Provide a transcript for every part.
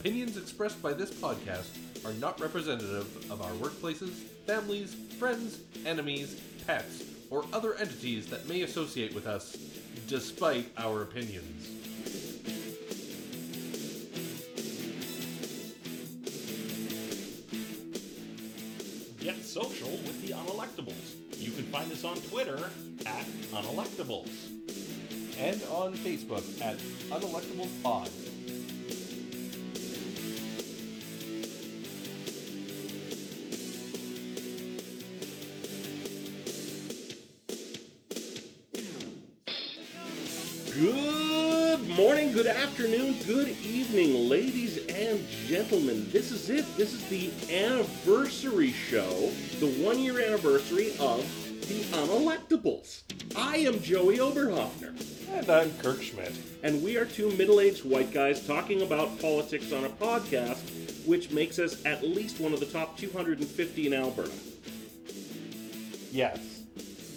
Opinions expressed by this podcast are not representative of our workplaces, families, friends, enemies, pets, or other entities that may associate with us, despite our opinions. Unelectables. And on Facebook at Unelectable Pod. Good morning, good afternoon, good evening, ladies and gentlemen. This is it. This is the anniversary show, the one year anniversary of the Unelectables. I am Joey Oberhoffner, And I'm Kirk Schmidt. and we are two middle aged white guys talking about politics on a podcast, which makes us at least one of the top 250 in Alberta. Yes.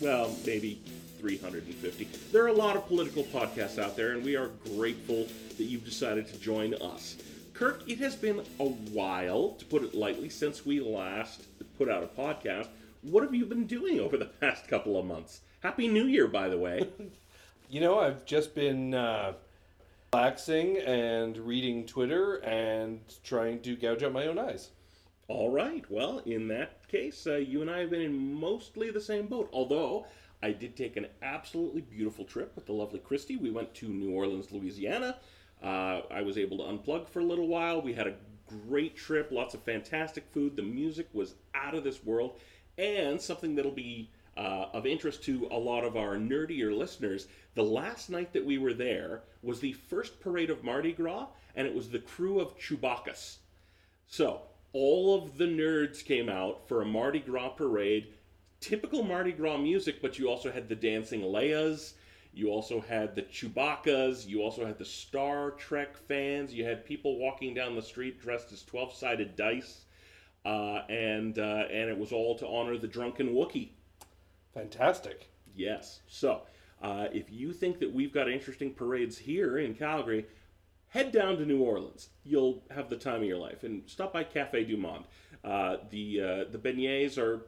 well, maybe 350. There are a lot of political podcasts out there, and we are grateful that you've decided to join us. Kirk, it has been a while, to put it lightly, since we last put out a podcast. What have you been doing over the past couple of months? Happy New Year, by the way. You know, I've just been uh, relaxing and reading Twitter and trying to gouge out my own eyes. All right. Well, in that case, uh, you and I have been in mostly the same boat. Although I did take an absolutely beautiful trip with the lovely Christy. We went to New Orleans, Louisiana. Uh, I was able to unplug for a little while. We had a great trip, lots of fantastic food. The music was out of this world, and something that'll be uh, of interest to a lot of our nerdier listeners. The last night that we were there was the first parade of Mardi Gras, and it was the Krewe of Chewbacchus. So, all of the nerds came out for a Mardi Gras parade. Typical Mardi Gras music, but you also had the dancing Leias. You also had the Chewbaccas. You also had the Star Trek fans. You had people walking down the street dressed as 12 sided dice. Uh, and, uh, and it was all to honor the drunken Wookiee. Fantastic. Yes. So, uh, if you think that we've got interesting parades here in Calgary, head down to New Orleans. You'll have the time of your life, and stop by Cafe Du Monde. Uh, the uh, the beignets are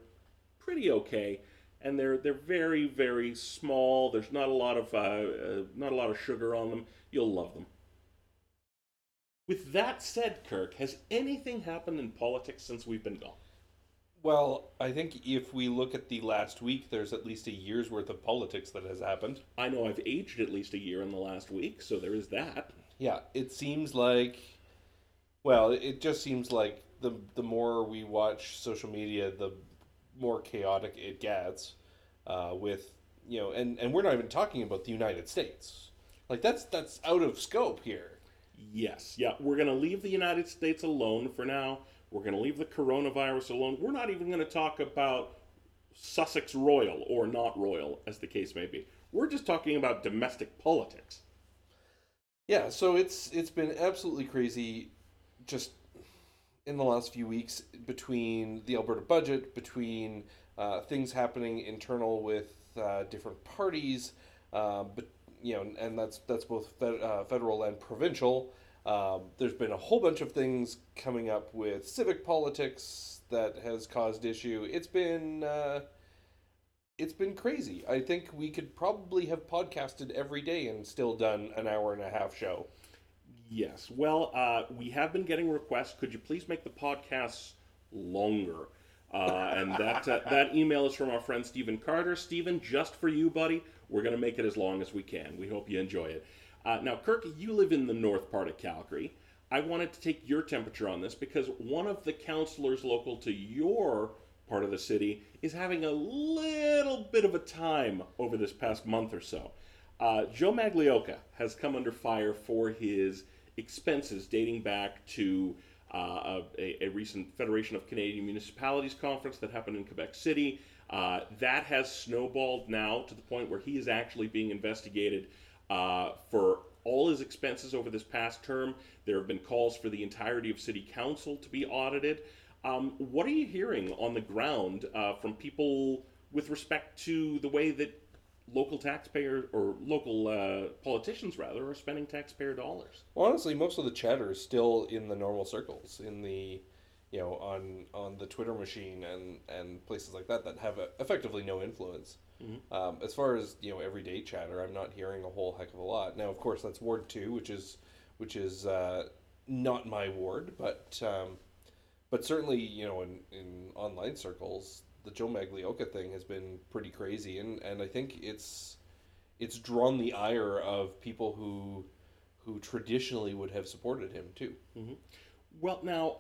pretty okay, and they're they're very very small. There's not a lot of uh, uh, not a lot of sugar on them. You'll love them. With that said, Kirk, has anything happened in politics since we've been gone? Well, I think if we look at the last week, there's at least a year's worth of politics that has happened. I know I've aged at least a year in the last week, so there is that. Yeah, it seems like, well, it just seems like the the more we watch social media, the more chaotic it gets. Uh, with you know, and and we're not even talking about the United States. Like that's that's out of scope here. Yes, yeah, we're going to leave the United States alone for now. We're going to leave the coronavirus alone. We're not even going to talk about Sussex royal or not royal, as the case may be. We're just talking about domestic politics. Yeah, so it's it's been absolutely crazy just in the last few weeks between the Alberta budget, between uh, things happening internal with uh, different parties, uh, but you know, and that's that's both uh, federal and provincial. Um, there's been a whole bunch of things coming up with civic politics that has caused issue. It's been uh, it's been crazy. I think we could probably have podcasted every day and still done an hour and a half show. Yes, well, uh, we have been getting requests. Could you please make the podcasts longer? Uh, and that uh, that email is from our friend Stephen Carter. Stephen, just for you, buddy, we're going to make it as long as we can. We hope you enjoy it. Uh, now, Kirk, you live in the north part of Calgary. I wanted to take your temperature on this because one of the counselors local to your part of the city is having a little bit of a time over this past month or so. Uh, Joe Magliocca has come under fire for his expenses dating back to uh, a, a recent Federation of Canadian Municipalities conference that happened in Quebec City. Uh, that has snowballed now to the point where he is actually being investigated uh, for all his expenses over this past term. There have been calls for the entirety of city council to be audited. Um, what are you hearing on the ground uh, from people with respect to the way that local taxpayers or local uh, politicians rather are spending taxpayer dollars? Well, honestly, most of the chatter is still in the normal circles, in the you know on on the Twitter machine and and places like that that have effectively no influence. Mm-hmm. Um, as far as you know, everyday chatter, I'm not hearing a whole heck of a lot. Now, of course, that's Ward Two, which is which is uh, not my ward, but um, but certainly you know in in online circles, the Joe Magliocca thing has been pretty crazy, and and I think it's it's drawn the ire of people who who traditionally would have supported him too. Mm-hmm. Well, now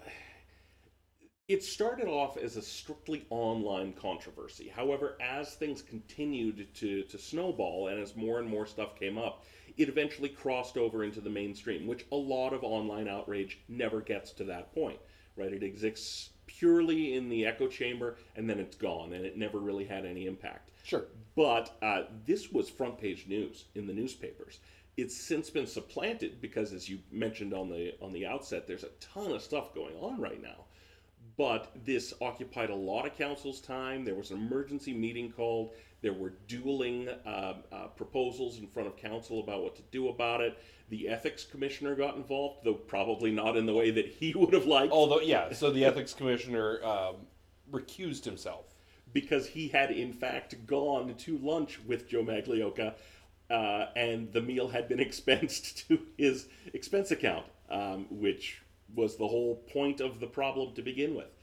it started off as a strictly online controversy. However, as things continued to, to snowball and as more and more stuff came up, it eventually crossed over into the mainstream, which a lot of online outrage never gets to that point, right? It exists purely in the echo chamber and then it's gone and it never really had any impact. Sure. But uh, this was front page news in the newspapers. It's since been supplanted because, as you mentioned on the on the outset, there's a ton of stuff going on right now but this occupied a lot of council's time. There was an emergency meeting called. There were dueling uh, uh, proposals in front of council about what to do about it. The ethics commissioner got involved, though probably not in the way that he would have liked. Although, yeah, so the ethics commissioner um, recused himself because he had in fact gone to lunch with Joe Magliocca, uh, and the meal had been expensed to his expense account, um, which was the whole point of the problem to begin with.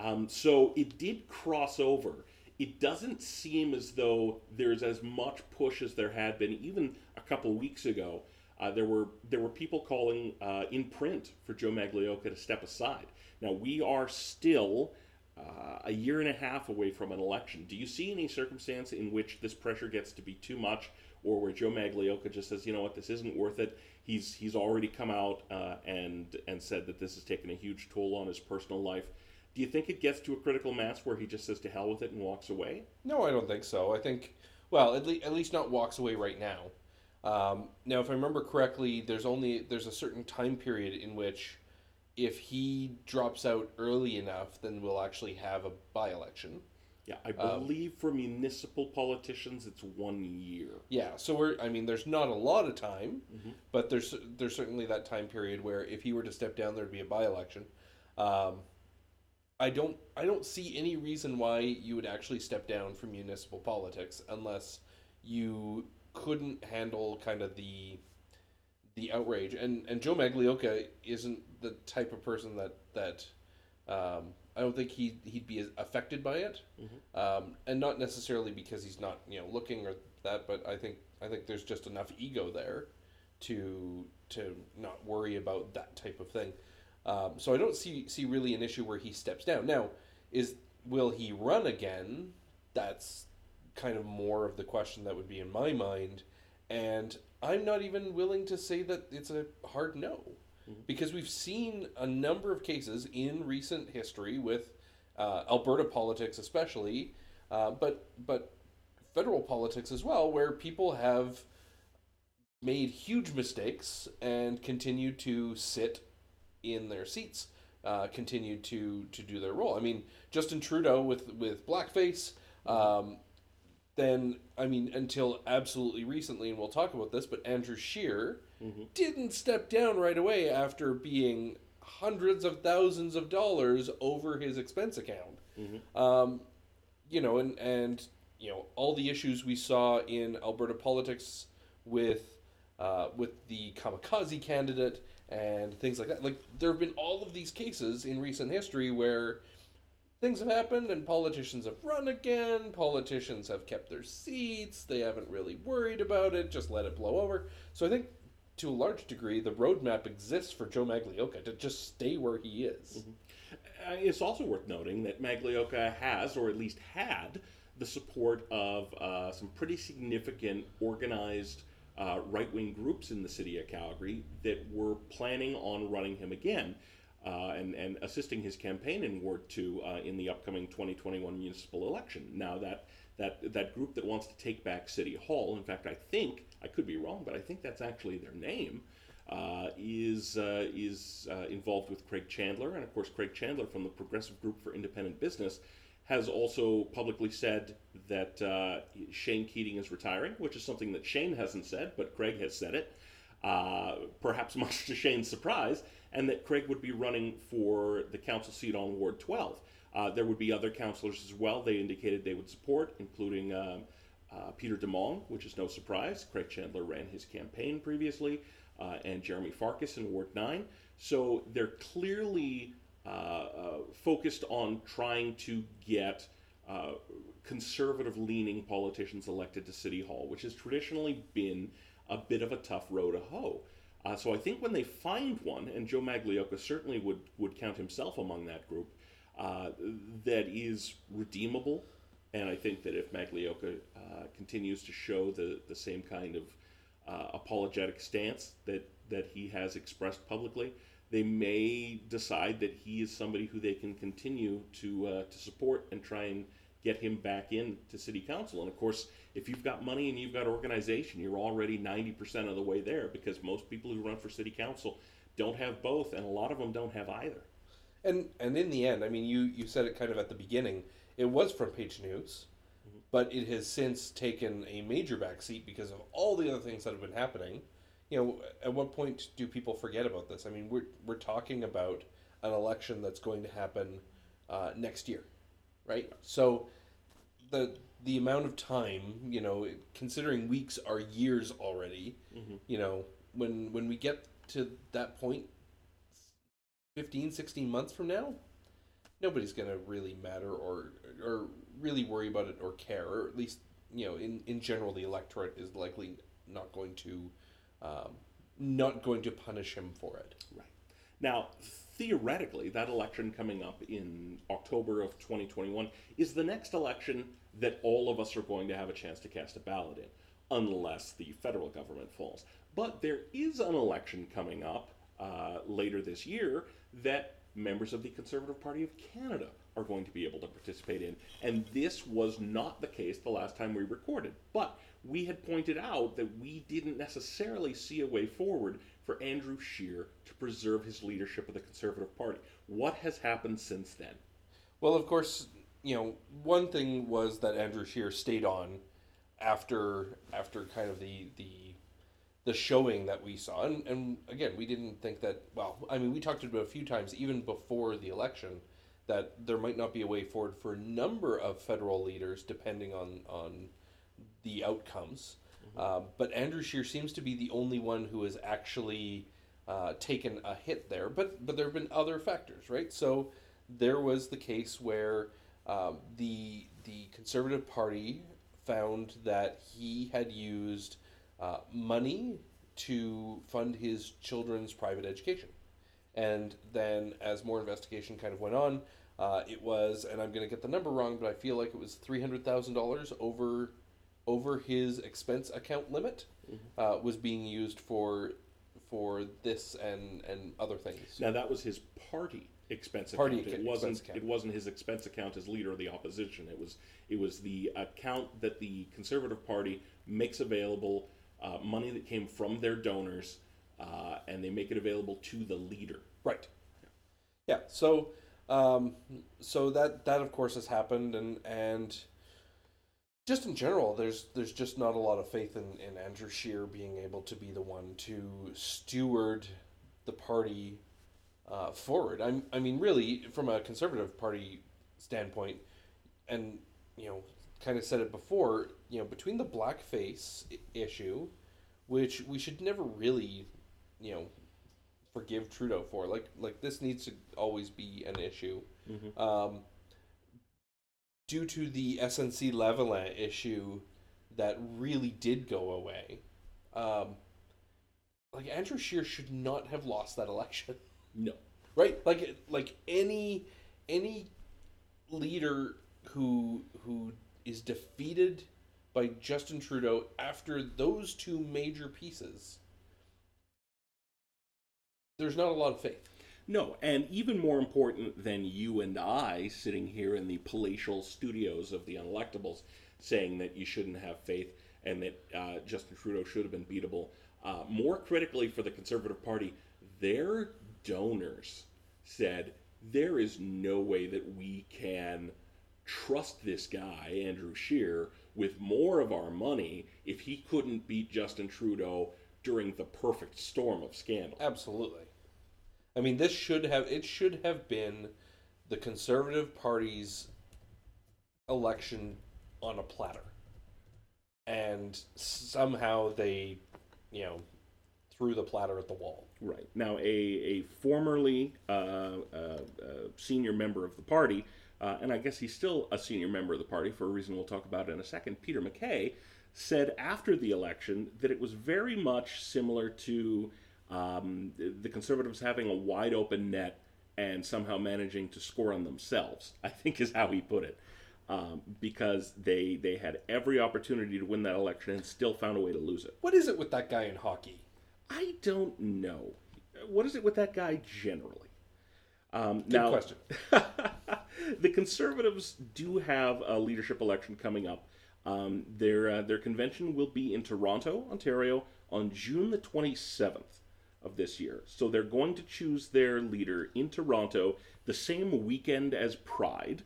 Um, so it did cross over. It doesn't seem as though there's as much push as there had been even a couple weeks ago. Uh, there were there were people calling uh, in print for Joe Magliocca to step aside. Now we are still uh, a year and a half away from an election. Do you see any circumstance in which this pressure gets to be too much, or where Joe Magliocca just says, you know what, this isn't worth it? He's he's already come out uh, and and said that this has taken a huge toll on his personal life. Do you think it gets to a critical mass where he just says to hell with it and walks away? No, I don't think so. I think, well, at, le- at least not walks away right now. Um, now, if I remember correctly, there's only there's a certain time period in which, if he drops out early enough, then we'll actually have a by election. Yeah, I um, believe um, for municipal politicians it's one year. Yeah, so we're I mean there's not a lot of time, mm-hmm. but there's there's certainly that time period where if he were to step down there'd be a by-election. Um, I don't I don't see any reason why you would actually step down from municipal politics unless you couldn't handle kind of the the outrage and and Joe Magliocca isn't the type of person that that um, I don't think he he'd be affected by it, mm-hmm. um, and not necessarily because he's not you know looking or that, but I think I think there's just enough ego there to to not worry about that type of thing. Um, so I don't see see really an issue where he steps down. Now, is will he run again? That's kind of more of the question that would be in my mind, and I'm not even willing to say that it's a hard no. Mm-hmm. Because we've seen a number of cases in recent history with uh, Alberta politics, especially, uh, but but federal politics as well, where people have made huge mistakes and continued to sit in their seats, uh, continued to to do their role. I mean, Justin Trudeau with with blackface. Um, then I mean, until absolutely recently, and we'll talk about this, but Andrew Scheer mm-hmm. didn't step down right away after being hundreds of thousands of dollars over his expense account. Mm-hmm. Um, you know, and and you know all the issues we saw in Alberta politics with uh, with the kamikaze candidate and things like that. Like there have been all of these cases in recent history where things have happened and politicians have run again. Politicians have kept their seats. They haven't really worried about it. Just let it blow over. So I think to a large degree, the roadmap exists for Joe Magliocca to just stay where he is. Mm-hmm. Uh, it's also worth noting that Magliocca has, or at least had, the support of uh, some pretty significant organized uh, right wing groups in the city of Calgary that were planning on running him again. Uh, and, and assisting his campaign in Ward 2 uh, in the upcoming 2021 municipal election. Now, that, that, that group that wants to take back City Hall, in fact, I think I could be wrong, but I think that's actually their name, uh, is uh, is uh, involved with Craig Chandler, and of course Craig Chandler from the Progressive Group for Independent Business has also publicly said that uh, Shane Keating is retiring, which is something that Shane hasn't said, but Craig has said it, uh, perhaps much to Shane's surprise, and that Craig would be running for the council seat on Ward 12. Uh, there would be other councillors as well they indicated they would support, including um, uh, Peter Demong, which is no surprise. Craig Chandler ran his campaign previously, uh, and Jeremy Farkas in Ward 9. So they're clearly uh, uh, focused on trying to get uh, conservative leaning politicians elected to City Hall, which has traditionally been a bit of a tough row to hoe. So I think when they find one, and Joe Magliocca certainly would, would count himself among that group, uh, that is redeemable. And I think that if Magliocca uh, continues to show the, the same kind of uh, apologetic stance that, that he has expressed publicly, they may decide that he is somebody who they can continue to, uh, to support and try and get him back in to city council. And of course, if you've got money and you've got organization, you're already 90% of the way there because most people who run for city council don't have both, and a lot of them don't have either. And and in the end, I mean, you you said it kind of at the beginning. It was front page news, mm-hmm. but it has since taken a major backseat because of all the other things that have been happening. You know, at what point do people forget about this? I mean, we're we're talking about an election that's going to happen uh, next year, right? So the the amount of time, you know, considering weeks are years already, mm-hmm. you know, when when we get to that point 15, 16 months from now, nobody's going to really matter or or really worry about it or care, or at least, you know, in, in general, the electorate is likely not going to um, not going to punish him for it. Right. Now, theoretically, that election coming up in October of 2021 is the next election that all of us are going to have a chance to cast a ballot in, unless the federal government falls. But there is an election coming up uh, later this year that members of the Conservative Party of Canada are going to be able to participate in. And this was not the case the last time we recorded. But we had pointed out that we didn't necessarily see a way forward for Andrew Scheer to preserve his leadership of the Conservative Party. What has happened since then? Well, of course, you know, one thing was that Andrew Scheer stayed on after after kind of the the the showing that we saw. And, and again we didn't think that well i mean we talked about a few times even before the election that there might not be a way forward for a number of federal leaders depending on on the outcomes. Mm-hmm. uh, but andrew scheer seems to be the only one who has actually uh, taken a hit there. But but there have been other factors right? So there was the case where um, the the conservative party found that he had used uh, money to fund his children's private education. And then, as more investigation kind of went on, uh, it was, and I'm going to get the number wrong, but I feel like it was three hundred thousand dollars over over his expense account limit mm-hmm. uh, was being used for for this and and other things. Now that was his party expense party account. It wasn't account. it wasn't his expense account as leader of the opposition. It was it was the account that the Conservative Party makes available uh, money that came from their donors, uh, and they make it available to the leader. Right. Yeah. So, um, so that that of course has happened, and and just in general, there's there's just not a lot of faith in, in Andrew Scheer being able to be the one to steward the party uh, forward. I'm, I mean, really, from a conservative party standpoint, and you know, kind of said it before, you know, between the blackface issue, which we should never really, you know, forgive Trudeau for. Like, like this needs to always be an issue. Mm-hmm. Um, due to the SNC Lavalin issue that really did go away, um, like Andrew Scheer should not have lost that election. No. Right? Like like any any leader who who is defeated by Justin Trudeau after those two major pieces, there's not a lot of faith. No, and even more important than you and I sitting here in the palatial studios of the Unelectables saying that you shouldn't have faith, and that uh, Justin Trudeau should have been beatable. Uh, more critically for the Conservative Party, their donors said there is no way that we can trust this guy, Andrew Scheer, with more of our money if he couldn't beat Justin Trudeau during the perfect storm of scandal. Absolutely. I mean, this should have it should have been the Conservative Party's election on a platter, and somehow they, you know, threw the platter at the wall. Right now, a a formerly uh, uh, uh, senior member of the party, uh, and I guess he's still a senior member of the party for a reason we'll talk about in a second. Peter MacKay, said after the election that it was very much similar to um, the Conservatives having a wide open net and somehow managing to score on themselves. I think is how he put it. Um, because they they had every opportunity to win that election and still found a way to lose it. What is it with that guy in hockey? I don't know. What is it with that guy generally? Um, Good now, question. the Conservatives do have a leadership election coming up. Um, their uh, their convention will be in Toronto, Ontario, on June the twenty seventh of this year. So they're going to choose their leader in Toronto the same weekend as Pride.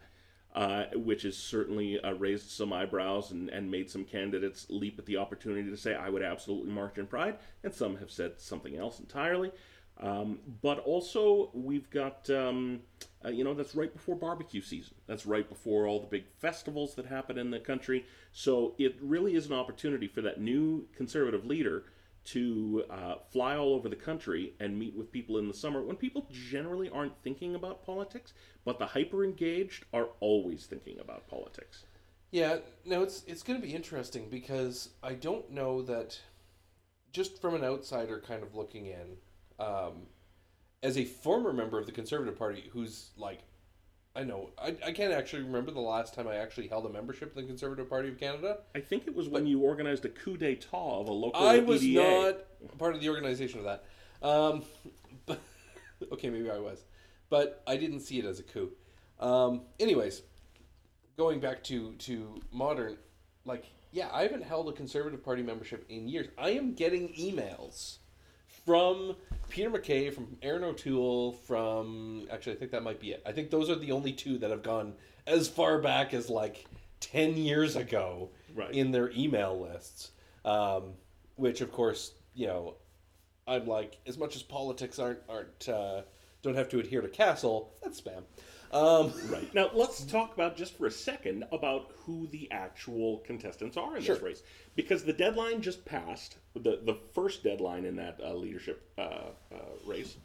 Uh, which has certainly uh, raised some eyebrows and, and made some candidates leap at the opportunity to say, I would absolutely march in Pride, and some have said something else entirely. Um, but also, we've got, um, uh, you know, that's right before barbecue season. That's right before all the big festivals that happen in the country. So it really is an opportunity for that new conservative leader to uh, fly all over the country and meet with people in the summer when people generally aren't thinking about politics, but the hyper engaged are always thinking about politics. Yeah, no, it's it's going to be interesting because I don't know that just from an outsider kind of looking in, um, as a former member of the Conservative Party, who's like, I know I, I can't actually remember the last time I actually held a membership in the Conservative Party of Canada. I think it was when you organized a coup d'état of a local I was EDA. not part of the organization of that. Um, but okay, maybe I was, but I didn't see it as a coup. Um, anyways, going back to to modern, like yeah, I haven't held a Conservative Party membership in years. I am getting emails from Peter MacKay, from Erin O'Toole, from actually I think that might be it. I think those are the only two that have gone as far back as like ten years ago Right. in their email lists. Um, which of course, you know, I'm like as much as politics aren't aren't uh, don't have to adhere to CASL. That's spam. Um, Right. Now, let's talk about just for a second about who the actual contestants are in Sure. this race. Because the deadline just passed, the, the first deadline in that uh, leadership uh, uh, race.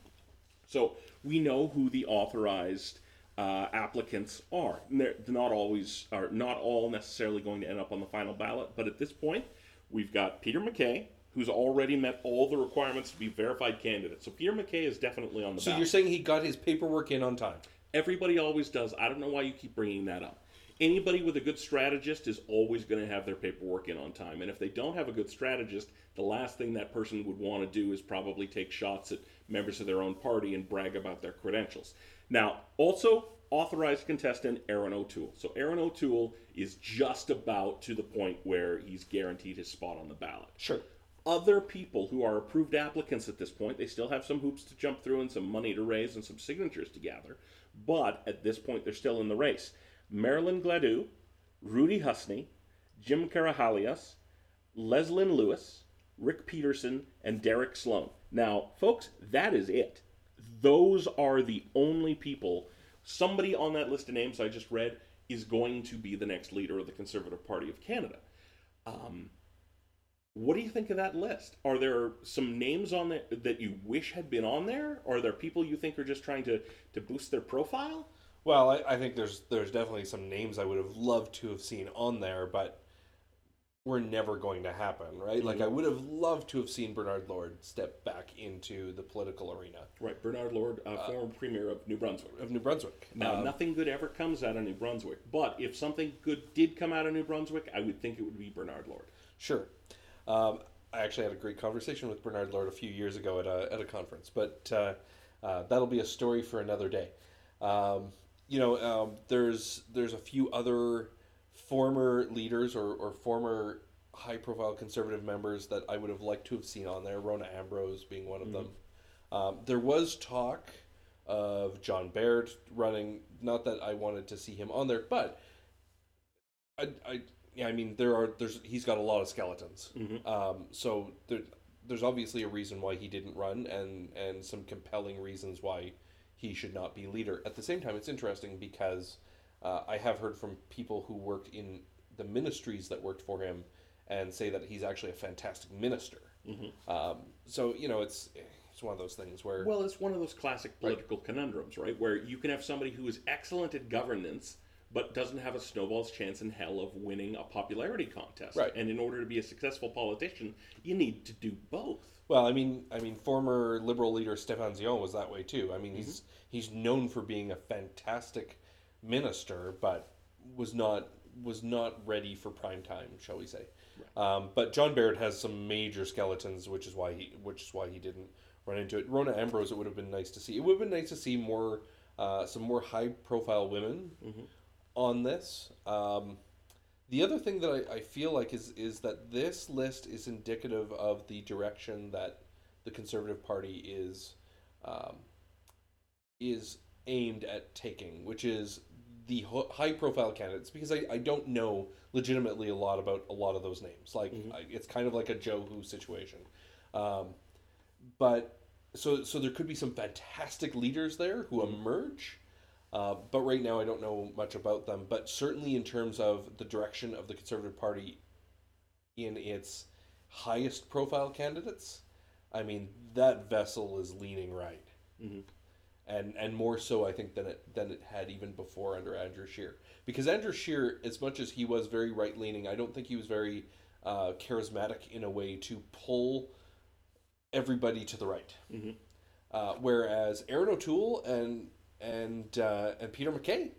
So we know who the authorized uh, applicants are. And They're they're not always, are not all necessarily going to end up on the final ballot, but at this point, we've got Peter MacKay, who's already met all the requirements to be verified candidate. So Peter MacKay is definitely on the so ballot. you're saying he got his paperwork in on time? Everybody always does. I don't know why you keep bringing that up. Anybody with a good strategist is always going to have their paperwork in on time. And if they don't have a good strategist, the last thing that person would want to do is probably take shots at members of their own party and brag about their credentials. Now, also authorized contestant Erin O'Toole. So Erin O'Toole is just about to the point where he's guaranteed his spot on the ballot Sure. other people who are approved applicants at this point. They still have some hoops to jump through and some money to raise and some signatures to gather. But at this point, they're still in the race. Marilyn Gladu, Rudy Husny, Jim Karahalios, Leslyn Lewis, Rick Peterson, and Derek Sloan. Now, folks, that is it. Those are the only people. Somebody on that list of names I just read is going to be the next leader of the Conservative Party of Canada. Um, what do you think of that list? Are there some names on there that you wish had been on there? Or are there people you think are just trying to, to boost their profile? Well, I, I think there's there's definitely some names I would have loved to have seen on there, but were never going to happen, right? Like I would have loved to have seen Bernard Lord step back into the political arena Right, Bernard Lord, uh, former premier of New Brunswick. of New Brunswick. Now, Um, nothing good ever comes out of New Brunswick, but if something good did come out of New Brunswick, I would think it would be Bernard Lord. Sure. Um, I actually had a great conversation with Bernard Lord a few years ago at a, at a conference, but uh, uh, that'll be a story for another day. Um, you know, um, there's there's a few other former leaders or, or former high profile conservative members that I would have liked to have seen on there, Rona Ambrose being one of them. Um, there was talk of John Baird running. Not that I wanted to see him on there, but I, I yeah, I mean there are there's he's got a lot of skeletons. Um, so there, there's obviously a reason why he didn't run, and and some compelling reasons why he should not be leader. At the same time, it's interesting because uh, I have heard from people who worked in the ministries that worked for him and say that he's actually a fantastic minister. Um, so you know, it's it's one of those things where Well, it's one of those classic political conundrums, right? Where you can have somebody who is excellent at governance, but doesn't have a snowball's chance in hell of winning a popularity contest. Right. And in order to be a successful politician, you need to do both. Well, I mean, I mean, former liberal leader Stéphane Dion was that way too. I mean, he's he's known for being a fantastic minister, but was not was not ready for prime time, shall we say? Um, but John Baird has some major skeletons, which is why he which is why he didn't run into it. Rona Ambrose, it would have been nice to see. It would have been nice to see more uh, some more high profile women on this. Um, the other thing that I, I feel like is is that this list is indicative of the direction that the Conservative Party is um, is aimed at taking, which is the high profile candidates. Because I, I don't know legitimately a lot about a lot of those names. Like I, it's kind of like a Joe Who situation. Um, but so so there could be some fantastic leaders there who emerge. Uh, but right now, I don't know much about them. But certainly, in terms of the direction of the Conservative Party in its highest profile candidates, I mean that vessel is leaning right, and and more so, I think than it than it had even before under Andrew Scheer. Because Andrew Scheer, as much as he was very right leaning, I don't think he was very uh, charismatic in a way to pull everybody to the right. Uh, whereas Erin O'Toole and and uh, and Peter MacKay,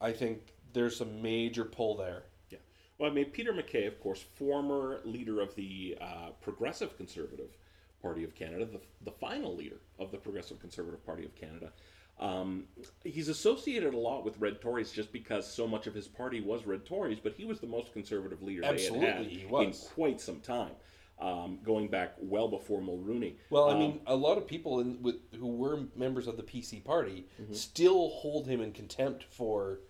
I think there's a major pull there. Yeah. Well, I mean, Peter MacKay, of course, former leader of the uh, Progressive Conservative Party of Canada, the, the final leader of the Progressive Conservative Party of Canada. Um, he's associated a lot with Red Tories just because so much of his party was Red Tories, but he was the most conservative leader Absolutely, they had had in quite some time, um, going back well before Mulroney. Well, I Um, mean, a lot of people in, with who were members of the PC party Mm-hmm. still hold him in contempt for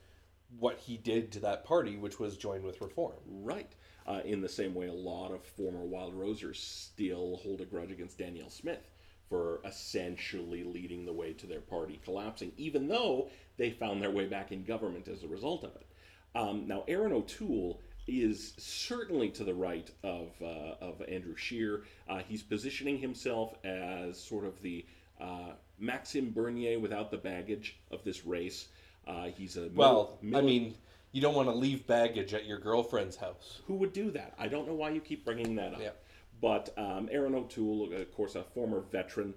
what he did to that party, which was join with Reform. Right. Uh, in the same way, a lot of former Wild Rosers still hold a grudge against Danielle Smith for essentially leading the way to their party collapsing, even though they found their way back in government as a result of it. Um, now, Erin O'Toole is certainly to the right of, uh, of Andrew Scheer. Uh, he's positioning himself as sort of the uh, Maxime Bernier without the baggage of this race. Uh, he's a Well, middle- I mean, you don't want to leave baggage at your girlfriend's house. who would do that? I don't know why you keep bringing that up. Yeah. But um, Erin O'Toole, of course, a former veteran,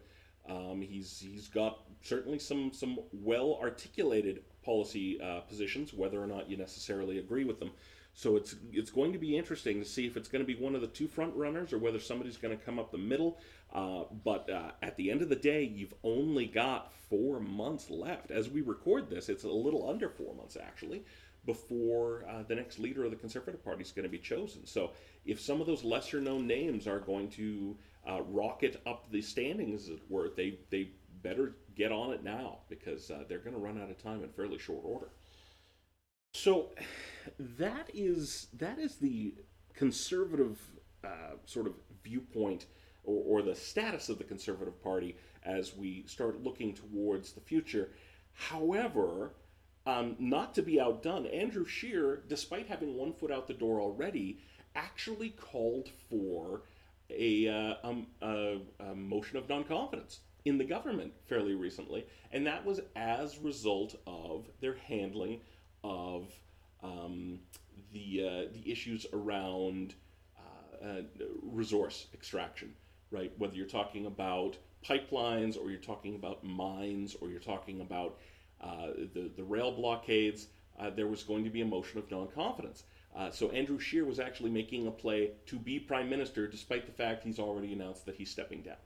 um, he's he's got certainly some some well articulated policy uh, positions, whether or not you necessarily agree with them. So it's it's going to be interesting to see if it's going to be one of the two front runners or whether somebody's going to come up the middle. Uh, but uh, at the end of the day, you've only got four months left. As we record this, it's a little under four months actually before uh, the next leader of the Conservative Party is going to be chosen. So if some of those lesser known names are going to uh, rocket up the standings, as it were, they, they better get on it now because uh, they're going to run out of time in fairly short order. So that is that is the conservative uh, sort of viewpoint or, or the status of the Conservative Party as we start looking towards the future. However, um, not to be outdone, Andrew Scheer, despite having one foot out the door already, actually called for a, uh, um, a, a motion of non confidence in the government fairly recently, and that was as a result of their handling of um, the uh, the issues around uh, uh, resource extraction, right? Whether you're talking about pipelines or you're talking about mines or you're talking about uh, the the rail blockades, uh, there was going to be a motion of non-confidence. So Andrew Scheer was actually making a play to be prime minister, despite the fact he's already announced that he's stepping down.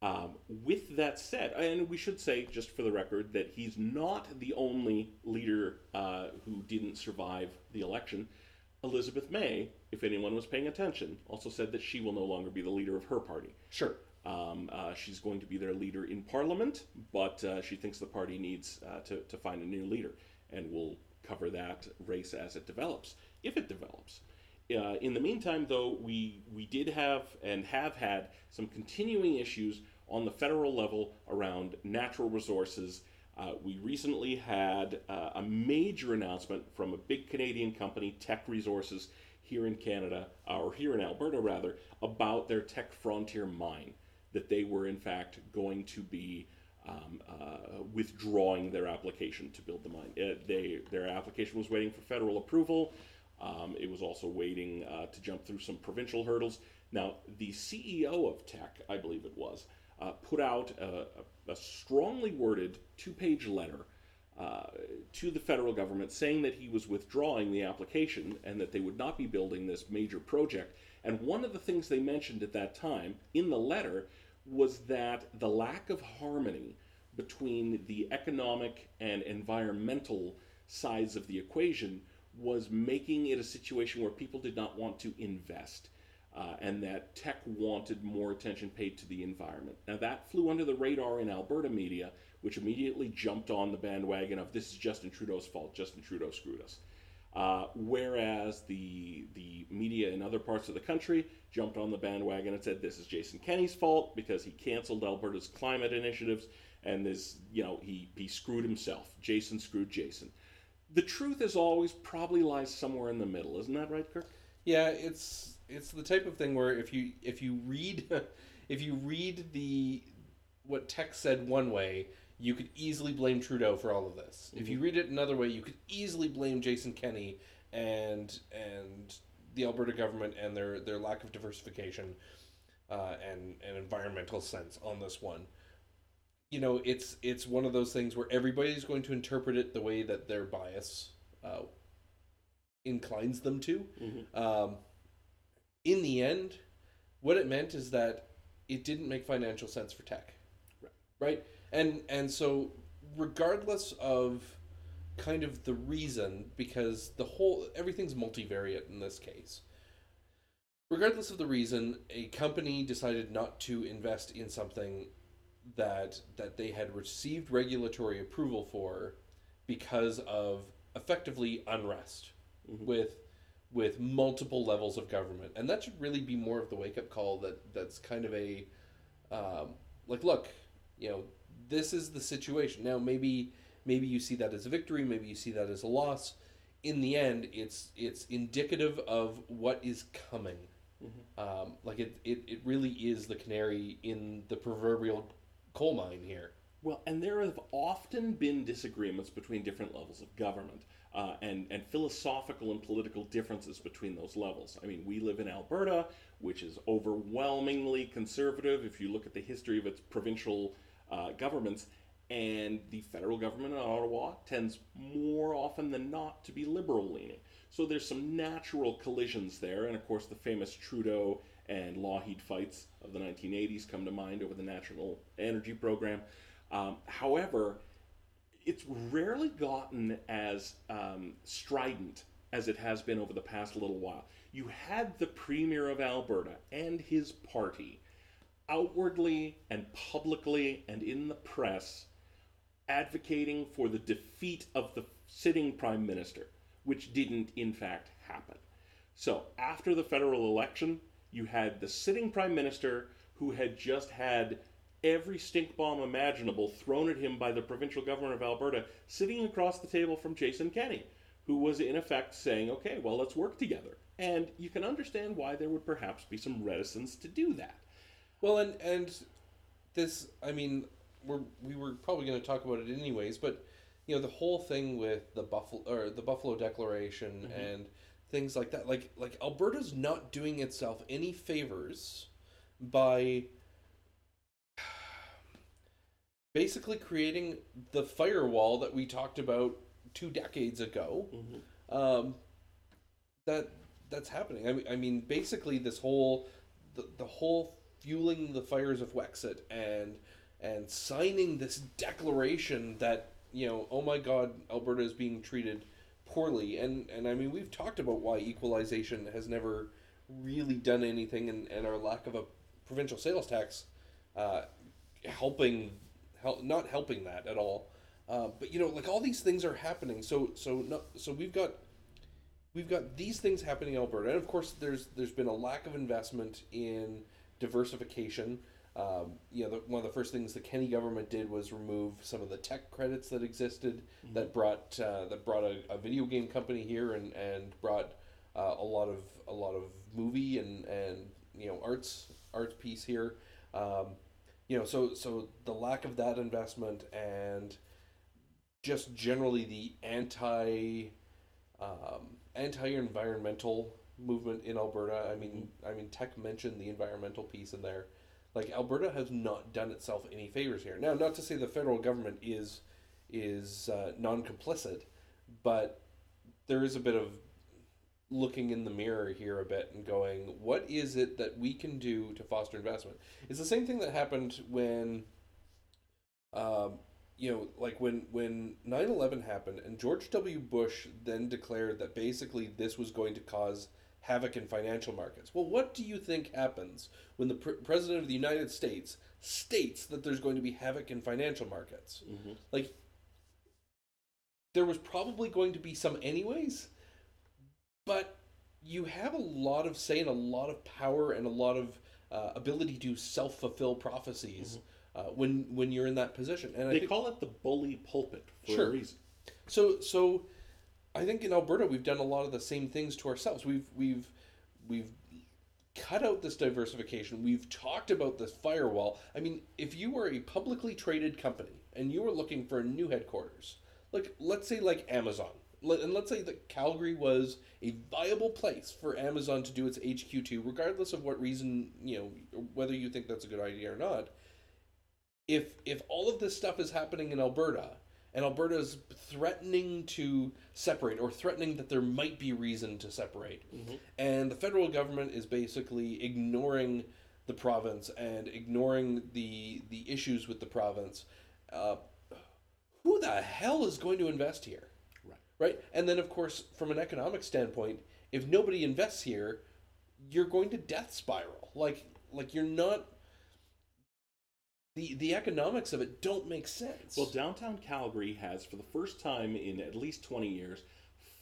Um, with that said, and we should say, just for the record, that he's not the only leader uh, who didn't survive the election. Elizabeth May, if anyone was paying attention, also said that she will no longer be the leader of her party. Sure. Um, uh, she's going to be their leader in Parliament, but uh, she thinks the party needs uh, to, to find a new leader, and we'll cover that race as it develops, if it develops. Uh, in the meantime, though, we, we did have and have had some continuing issues on the federal level around natural resources. Uh, we recently had uh, a major announcement from a big Canadian company, Teck Resources, here in Canada, or here in Alberta rather, about their Teck Frontier mine that they were in fact going to be um, uh, withdrawing their application to build the mine. Uh, they, their application was waiting for federal approval. Um, it was also waiting uh, to jump through some provincial hurdles. Now, the CEO of Teck, I believe it was, uh, put out a, a, strongly worded two page letter uh, to the federal government saying that he was withdrawing the application and that they would not be building this major project. And one of the things they mentioned at that time in the letter was that the lack of harmony between the economic and environmental sides of the equation was making it a situation where people did not want to invest. Uh, and that Teck wanted more attention paid to the environment. Now, that flew under the radar in Alberta media, which immediately jumped on the bandwagon of this is Justin Trudeau's fault. Justin Trudeau screwed us. Uh, whereas the the media in other parts of the country jumped on the bandwagon and said this is Jason Kenney's fault because he canceled Alberta's climate initiatives and this you know he he screwed himself. Jason screwed Jason. The truth as always probably lies somewhere in the middle, isn't that right, Kirk? Yeah, it's it's the type of thing where if you if you read if you read the what Teck said one way, you could easily blame Trudeau for all of this. Mm-hmm. If you mm-hmm. read it another way, you could easily blame Jason Kenney and and the Alberta government and their their lack of diversification uh, and and environmental sense on this one. You know, it's it's one of those things where everybody's going to interpret it the way that their bias uh, inclines them to. Mm-hmm. Um, in the end, what it meant is that it didn't make financial sense for Teck, right? right? and and so regardless of kind of the reason because the whole everything's multivariate in this case regardless of the reason a company decided not to invest in something that that they had received regulatory approval for because of effectively unrest mm-hmm. with with multiple levels of government and that should really be more of the wake up call that that's kind of a um, like look you know this is the situation. Now maybe maybe you see that as a victory, maybe you see that as a loss. In the end, it's it's indicative of what is coming. Mm-hmm. Um, like it, it, it really is the canary in the proverbial coal mine here. Well, and there have often been disagreements between different levels of government. Uh, and, and philosophical and political differences between those levels. I mean, we live in Alberta, which is overwhelmingly conservative. If you look at the history of its provincial uh, governments, and the federal government in Ottawa tends more often than not to be liberal leaning. So there's some natural collisions there, and of course, the famous Trudeau and Lougheed fights of the 1980s come to mind over the National Energy Program. Um, however, it's rarely gotten as um, strident as it has been over the past little while. You had the Premier of Alberta and his party outwardly and publicly and in the press advocating for the defeat of the sitting prime minister, which didn't in fact happen. So, after the federal election, you had the sitting prime minister who had just had every stink bomb imaginable thrown at him by the provincial government of Alberta sitting across the table from Jason Kenney, who was in effect saying, okay, well, let's work together. And you can understand why there would perhaps be some reticence to do that. Well, and and this, I mean, we're we were probably going to talk about it anyways, but you know, the whole thing with the Buffalo or the Buffalo Declaration mm-hmm. and things like that, like like Alberta's not doing itself any favors by basically creating the firewall that we talked about two decades ago. Mm-hmm. Um, that that's happening. I mean, I mean, basically, this whole the, the whole fueling the fires of Wexit and and signing this declaration that you know, oh my God, Alberta is being treated poorly. And and I mean, we've talked about why equalization has never really done anything, and, and our lack of a provincial sales tax uh, helping help not helping that at all. Uh, but you know, like all these things are happening. So so no, so we've got we've got these things happening in Alberta, and of course, there's there's been a lack of investment in diversification. Um, you know, the, one of the first things the Kenney government did was remove some of the tech credits that existed mm-hmm. that brought uh, that brought a, a, video game company here and and brought uh, a lot of a lot of movie and and you know arts arts piece here. Um, you know, so so the lack of that investment and just generally the anti um, anti environmental movement in Alberta. I mean, I mean, Teck mentioned the environmental piece in there. Like Alberta has not done itself any favors here. Now, not to say the federal government is is uh, non complicit, but there is a bit of looking in the mirror here a bit and going, what is it that we can do to foster investment? It's the same thing that happened when, um, you know, like when when 9/11 happened and George W. Bush then declared that basically this was going to cause havoc in financial markets. Well, what do you think happens when the pr- president of the United States states that there's going to be havoc in financial markets? Mm-hmm. Like there was probably going to be some anyways but you have a lot of say and a lot of power and a lot of uh, ability to self fulfill prophecies mm-hmm. uh, when when you're in that position. And they think, call it the bully pulpit for sure. a reason. So so, I think in Alberta we've done a lot of the same things to ourselves. We've we've we've cut out this diversification. We've talked about this firewall. I mean, if you were a publicly traded company and you were looking for a new headquarters, like let's say like Amazon, and let's say that Calgary was a viable place for Amazon to do its HQ2, regardless of what reason, you know, whether you think that's a good idea or not. If if all of this stuff is happening in Alberta, and Alberta is threatening to separate or threatening that there might be reason to separate, mm-hmm. and the federal government is basically ignoring the province and ignoring the the issues with the province. Uh, who the hell is going to invest here? Right. right? And then, of course, from an economic standpoint, if nobody invests here, you're going to death spiral. Like, like you're not. The, the economics of it don't make sense. Well, downtown Calgary has, for the first time in at least 20 years,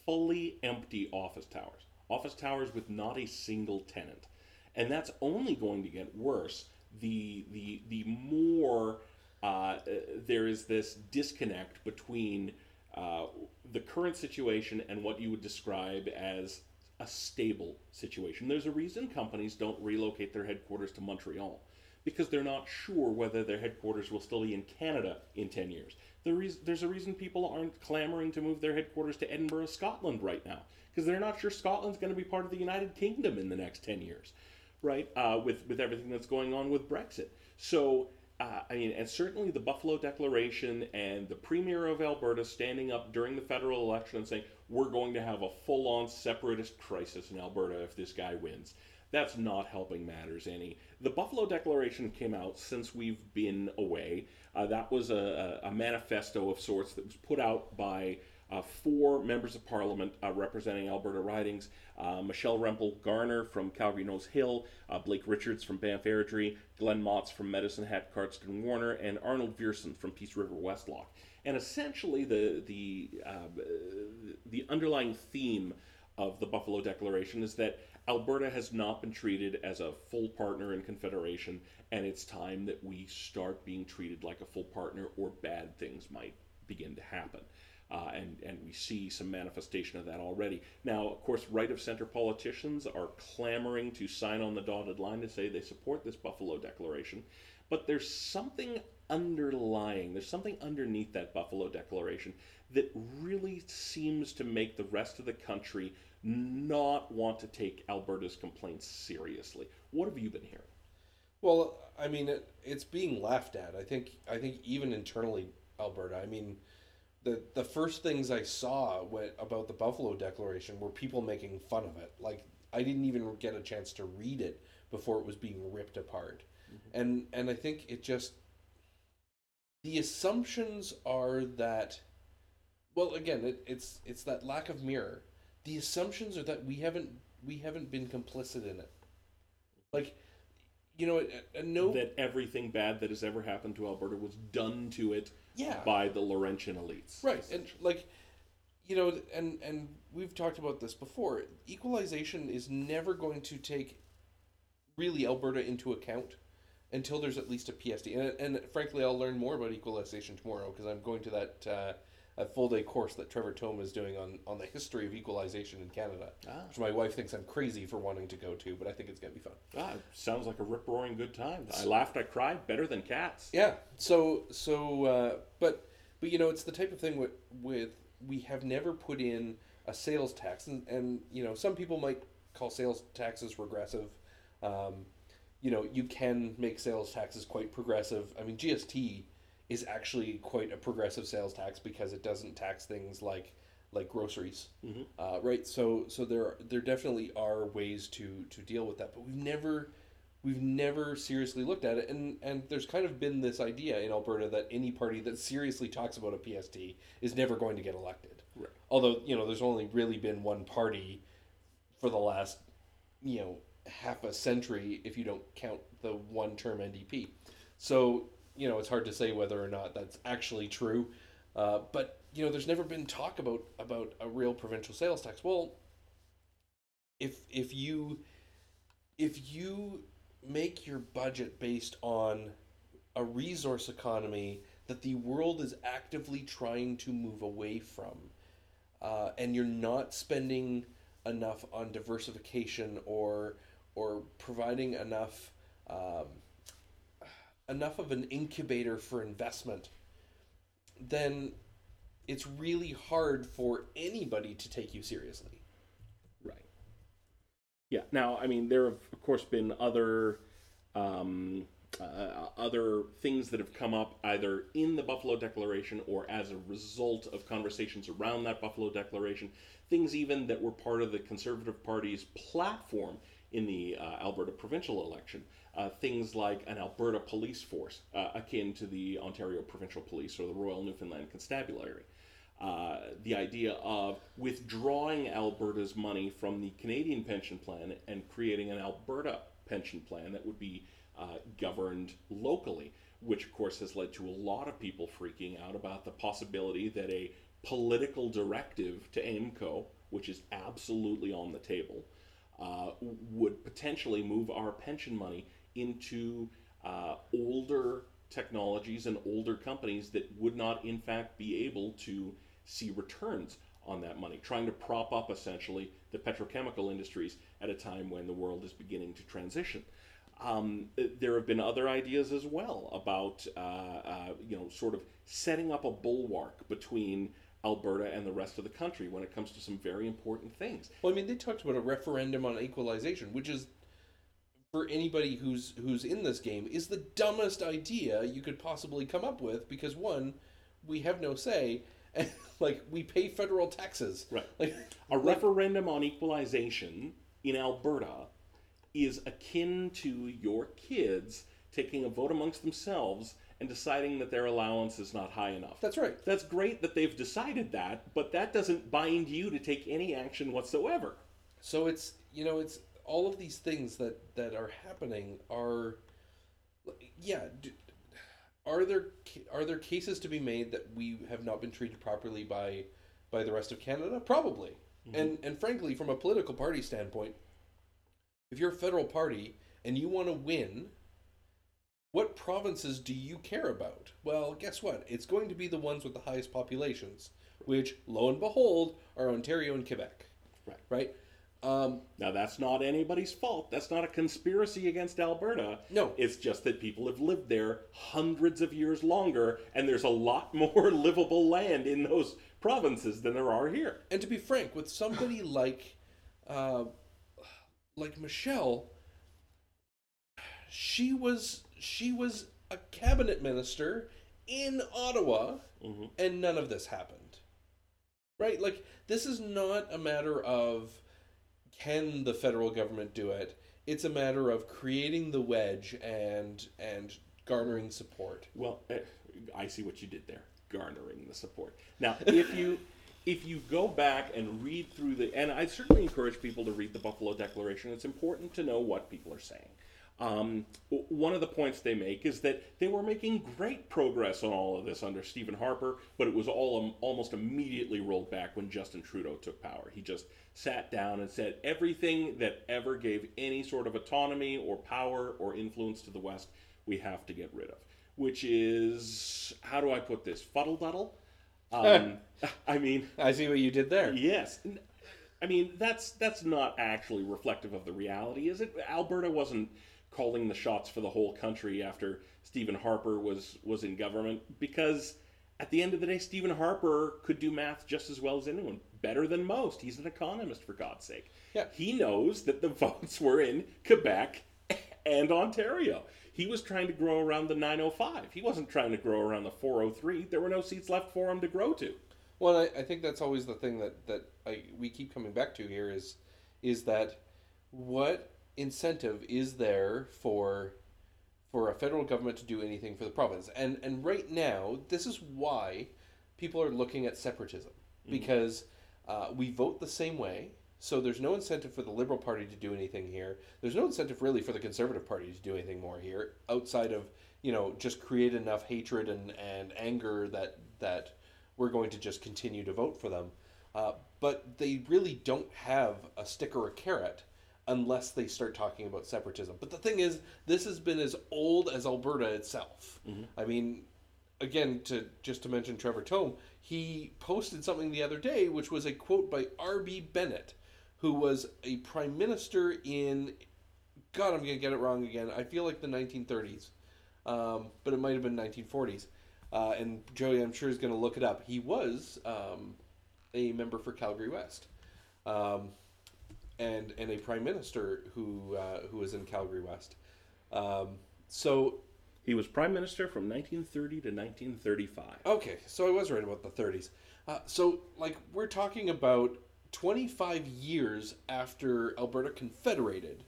fully empty office towers. Office towers with not a single tenant. And that's only going to get worse the, the, the more uh, there is this disconnect between uh, the current situation and what you would describe as a stable situation. There's a reason companies don't relocate their headquarters to Montreal because they're not sure whether their headquarters will still be in Canada in 10 years. there's a reason people aren't clamoring to move their headquarters to Edinburgh, Scotland right now because they're not sure Scotland's going to be part of the United Kingdom in the next 10 years, right? Uh, with, with everything that's going on with Brexit. So uh, I mean, and certainly the Buffalo Declaration and the Premier of Alberta standing up during the federal election and saying, we're going to have a full on separatist crisis in Alberta if this guy wins. That's not helping matters any. The Buffalo Declaration came out since we've been away. Uh, that was a, a, manifesto of sorts that was put out by uh, four members of parliament uh, representing Alberta ridings uh, Michelle Rempel Garner from Calgary Nose Hill, uh, Blake Richards from Banff Airdrie, Glen Motz from Medicine Hat Cardston Warner, and Arnold Viersen from Peace River Westlock. And essentially, the, the, uh, the underlying theme of the Buffalo Declaration is that Alberta has not been treated as a full partner in Confederation, and it's time that we start being treated like a full partner, or bad things might begin to happen. Uh, and, and we see some manifestation of that already. Now, of course, right of center politicians are clamoring to sign on the dotted line to say they support this Buffalo Declaration, but there's something underlying, there's something underneath that Buffalo Declaration that really seems to make the rest of the country not want to take Alberta's complaints seriously. What have you been hearing? Well, I mean, it, it's being laughed at. I think. I think even internally, Alberta. I mean, the the first things I saw about the Buffalo Declaration were people making fun of it. Like I didn't even get a chance to read it before it was being ripped apart, mm-hmm. and and I think it just the assumptions are that well, again, it, it's it's that lack of mirror. The assumptions are that we haven't we haven't been complicit in it. Like, you know, a, a no. That everything bad that has ever happened to Alberta was done to it yeah. by the Laurentian elites. Right, and like, you know, and and we've talked about this before. Equalization is never going to take really Alberta into account until there's at least a PST. And, and frankly, I'll learn more about equalization tomorrow because I'm going to that uh, a full day course that Trevor Tombe is doing on on the history of equalization in Canada, Ah. which my wife thinks I'm crazy for wanting to go to, but I think it's gonna be fun. Ah, sounds like a rip roaring good time. I laughed, I cried, better than cats. Yeah. So so uh, but but you know it's the type of thing with with we have never put in a sales tax and and you know some people might call sales taxes regressive. Um, you know you can make sales taxes quite progressive. I mean GST is actually quite a progressive sales tax because it doesn't tax things like like groceries, uh, right? So so there there definitely are ways to to deal with that, but we've never we've never seriously looked at it and and there's kind of been this idea in Alberta that any party that seriously talks about a PST is never going to get elected. Right. Although, you know, there's only really been one party for the last, you know, half a century if you don't count the one term NDP. So, you know, it's hard to say whether or not that's actually true. Uh, but, you know, there's never been talk about about a real provincial sales tax. Well, if if you if you make your budget based on a resource economy that the world is actively trying to move away from, uh, and you're not spending enough on diversification or or providing enough um, enough of an incubator for investment, then it's really hard for anybody to take you seriously. Right. Yeah. Now, I mean, there have of course been other um, uh, other things that have come up either in the Buffalo Declaration or as a result of conversations around that Buffalo Declaration. Things even that were part of the Conservative Party's platform in the uh, Alberta provincial election. Uh, things like an Alberta police force, uh, akin to the Ontario Provincial Police or the Royal Newfoundland Constabulary. Uh, the idea of withdrawing Alberta's money from the Canadian pension plan and creating an Alberta pension plan that would be uh, governed locally, which of course has led to a lot of people freaking out about the possibility that a political directive to AIMCO, which is absolutely on the table, uh, would potentially move our pension money into uh, older technologies and older companies that would not, in fact, be able to see returns on that money, trying to prop up essentially the petrochemical industries at a time when the world is beginning to transition. Um, there have been other ideas as well about, uh, uh, you know, sort of setting up a bulwark between Alberta and the rest of the country when it comes to some very important things. Well, I mean, they talked about a referendum on equalization, which is for anybody who's who's in this game is the dumbest idea you could possibly come up with because one, we have no say, and like we pay federal taxes. Right. Like A referendum on equalization in Alberta is akin to your kids taking a vote amongst themselves and deciding that their allowance is not high enough. that's right. That's great that they've decided that, but that doesn't bind you to take any action whatsoever. So it's you know it's all of these things that that are happening are yeah. Do, are there are there cases to be made that we have not been treated properly by by the rest of Canada? Probably. Mm-hmm. And and frankly, from a political party standpoint, if you're a federal party and you want to win, what provinces do you care about? Well, guess what? It's going to be the ones with the highest populations, which, lo and behold, are Ontario and Quebec. Right. Right. Um, Now, that's not anybody's fault. That's not a conspiracy against Alberta. No. It's just that people have lived there hundreds of years longer, and there's a lot more livable land in those provinces than there are here. and to be frank, with somebody like, uh, like Michelle, she was she was a cabinet minister in Ottawa, Mhm. and none of this happened. Right? Like this is not a matter of can the federal government do it. It's a matter of creating the wedge and and garnering support. Well, uh, I see what you did there, garnering the support. Now, if you if you go back and read through the, and I certainly encourage people to read the Buffalo Declaration. It's important to know what people are saying. Um, one of the points they make is that they were making great progress on all of this under Stephen Harper, but it was all um, almost immediately rolled back when Justin Trudeau took power. He just sat down and said everything that ever gave any sort of autonomy or power or influence to the West, we have to get rid of. Which is, how do I put this? Fuddle duddle? Um, I mean, I see what you did there. Yes. I mean, that's that's not actually reflective of the reality, is it? Alberta wasn't calling the shots for the whole country after Stephen Harper was was in government because at the end of the day Stephen Harper could do math just as well as anyone, better than most. He's an economist for God's sake. Yeah. He knows that the votes were in Quebec and Ontario. He was trying to grow around the 905. He wasn't trying to grow around the 403. There were no seats left for him to grow to. Well, I, I think that's always the thing that that I, we keep coming back to here is is that what incentive is there for for a federal government to do anything for the province? And and right now, this is why people are looking at separatism because uh, we vote the same way. So there's no incentive for the Liberal Party to do anything here. There's no incentive really for the Conservative Party to do anything more here outside of you know just create enough hatred and, and anger that that we're going to just continue to vote for them. Uh, but they really don't have a stick or a carrot unless they start talking about separatism. But the thing is, this has been as old as Alberta itself. I mean, again, to just to mention Trevor Tombe, he posted something the other day, which was a quote by R.B. Bennett, who was a prime minister in, God, I'm going to get it wrong again. I feel like the 1930s, um, but it might have been 1940s. Uh, and Joey, I'm sure, is going to look it up. He was um, a member for Calgary West. Um, and and a prime minister who uh, who was in Calgary West. Um, so He was prime minister from 1930 to 1935. okay, so I was right about the 30s. Uh, so like we're talking about 25 years after Alberta confederated,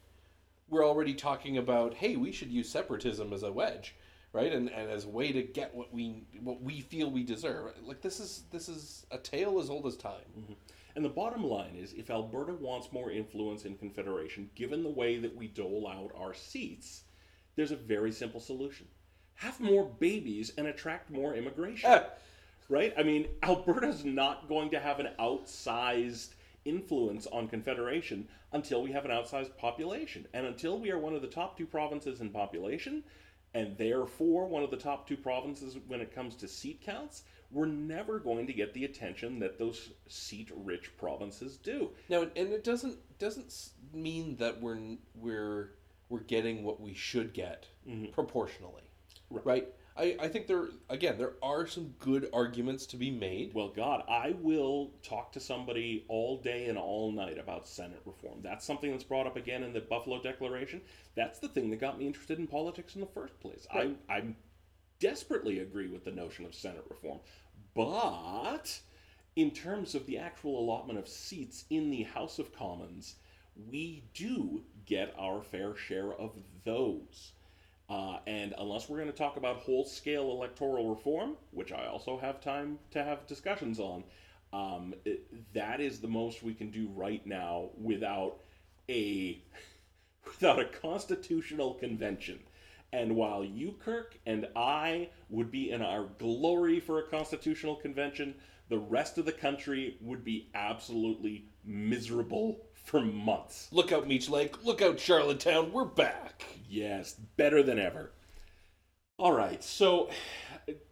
we're already talking about hey, we should use separatism as a wedge, right? And and as a way to get what we what we feel we deserve. Like this is this is a tale as old as time. And the bottom line is if Alberta wants more influence in Confederation, given the way that we dole out our seats, there's a very simple solution. Have more babies and attract more immigration. Ah. Right? I mean, Alberta's not going to have an outsized influence on Confederation until we have an outsized population. And until we are one of the top two provinces in population, and therefore one of the top two provinces when it comes to seat counts, we're never going to get the attention that those seat-rich provinces do. Now, and it doesn't doesn't mean that we're we're we're getting what we should get mm-hmm. proportionally, Right. right? I, I think there again there are some good arguments to be made. Well, God, I will talk to somebody all day and all night about Senate reform. That's something that's brought up again in the Buffalo Declaration. That's the thing that got me interested in politics in the first place. Right. I, I desperately agree with the notion of Senate reform. But in terms of the actual allotment of seats in the House of Commons, we do get our fair share of those. Uh, and unless we're going to talk about whole scale electoral reform, which I also have time to have discussions on, um, it, that is the most we can do right now without a without a constitutional convention. And while you, Kirk, and I would be in our glory for a constitutional convention, the rest of the country would be absolutely miserable for months. Look out, Meech Lake! Look out, Charlottetown! We're back. Yes, better than ever. All right, so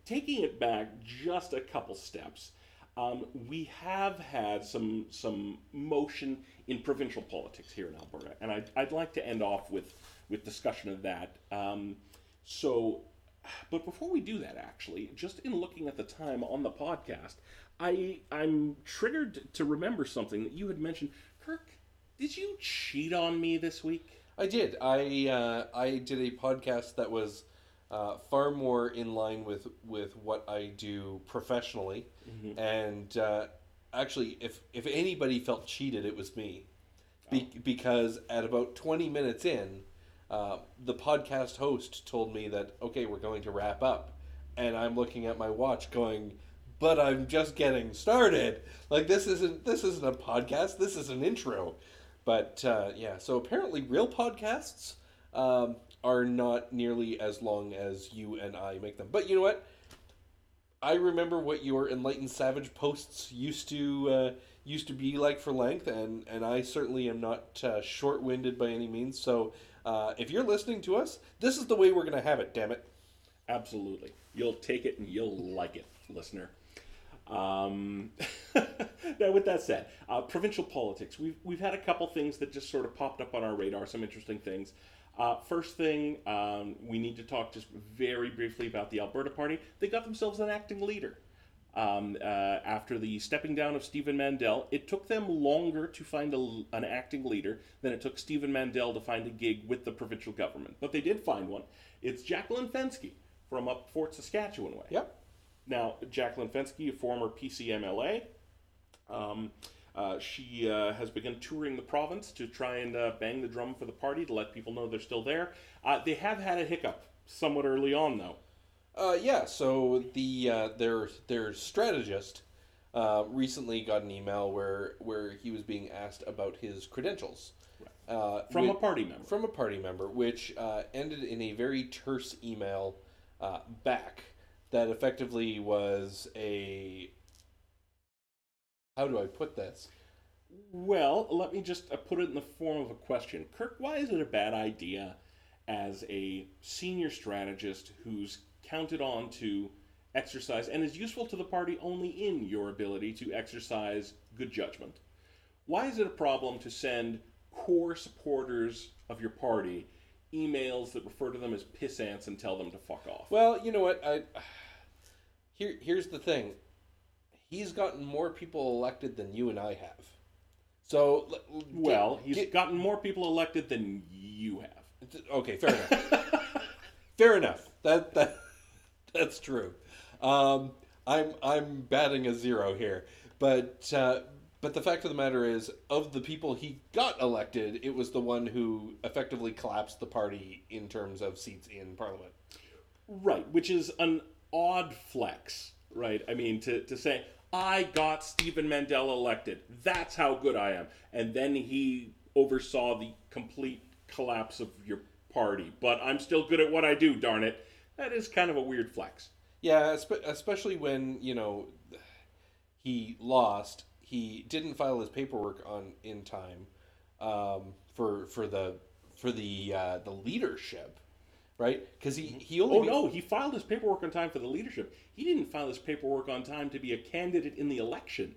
taking it back just a couple steps, um, we have had some some motion in provincial politics here in Alberta, and I'd, I'd like to end off with with discussion of that. Um, so, but before we do that, actually, just in looking at the time on the podcast, I I'm triggered to remember something that you had mentioned, Kirk. Did you cheat on me this week? I did. I uh, I did a podcast that was uh, far more in line with with what I do professionally, and uh, actually, if if anybody felt cheated, it was me, Be- because at about twenty minutes in, uh, the podcast host told me that okay, we're going to wrap up, and I'm looking at my watch going, but I'm just getting started. Like this isn't this isn't a podcast. This is an intro. But uh, yeah, so apparently real podcasts um, are not nearly as long as you and I make them. But you know what? I remember what your enlightened savage posts used to uh, used to be like for length, and and I certainly am not uh, short winded by any means. So uh, if you're listening to us, this is the way we're gonna have it. Damn it! Absolutely. You'll take it and you'll like it, listener. Um, now, with that said, uh, provincial politics. We've, we've had a couple things that just sort of popped up on our radar, some interesting things. Uh, first thing, um, we need to talk just very briefly about the Alberta Party. They got themselves an acting leader. Um, uh, after the stepping down of Stephen Mandel, it took them longer to find a, an acting leader than it took Stephen Mandel to find a gig with the provincial government. But they did find one. It's Jacqueline Fenske from up Fort Saskatchewan way. Yep. Now, Jacqueline Fenske, a former PCMLA, um, uh, she uh, has begun touring the province to try and uh, bang the drum for the party to let people know they're still there. Uh, they have had a hiccup somewhat early on, though. Uh, yeah. So the uh, their their strategist uh, recently got an email where where he was being asked about his credentials. Uh, From a party member. from a party member, which uh, ended in a very terse email uh, back that effectively was a how do I put this? Well, let me just uh, put it in the form of a question. Kirk, why is it a bad idea as a senior strategist who's counted on to exercise and is useful to the party only in your ability to exercise good judgment? Why is it a problem to send core supporters of your party emails that refer to them as piss ants and tell them to fuck off? Well, you know what? I here here's the thing. He's gotten more people elected than you and I have. So l- Well, he's get- gotten more people elected than you have. okay, fair enough. fair enough. That that that's true. Um, I'm I'm batting a zero here, but uh, but the fact of the matter is, of the people he got elected, it was the one who effectively collapsed the party in terms of seats in parliament. Right, which is an odd flex, right? I mean, to, to say, I got Stephen Mandel elected, that's how good I am. And then he oversaw the complete collapse of your party, but I'm still good at what I do, darn it. That is kind of a weird flex. Yeah, especially when you know he lost. He didn't file his paperwork on in time um, for for the for the uh, the leadership, right? Because he he only Oh no, he filed his paperwork on time for the leadership. He didn't file his paperwork on time to be a candidate in the election.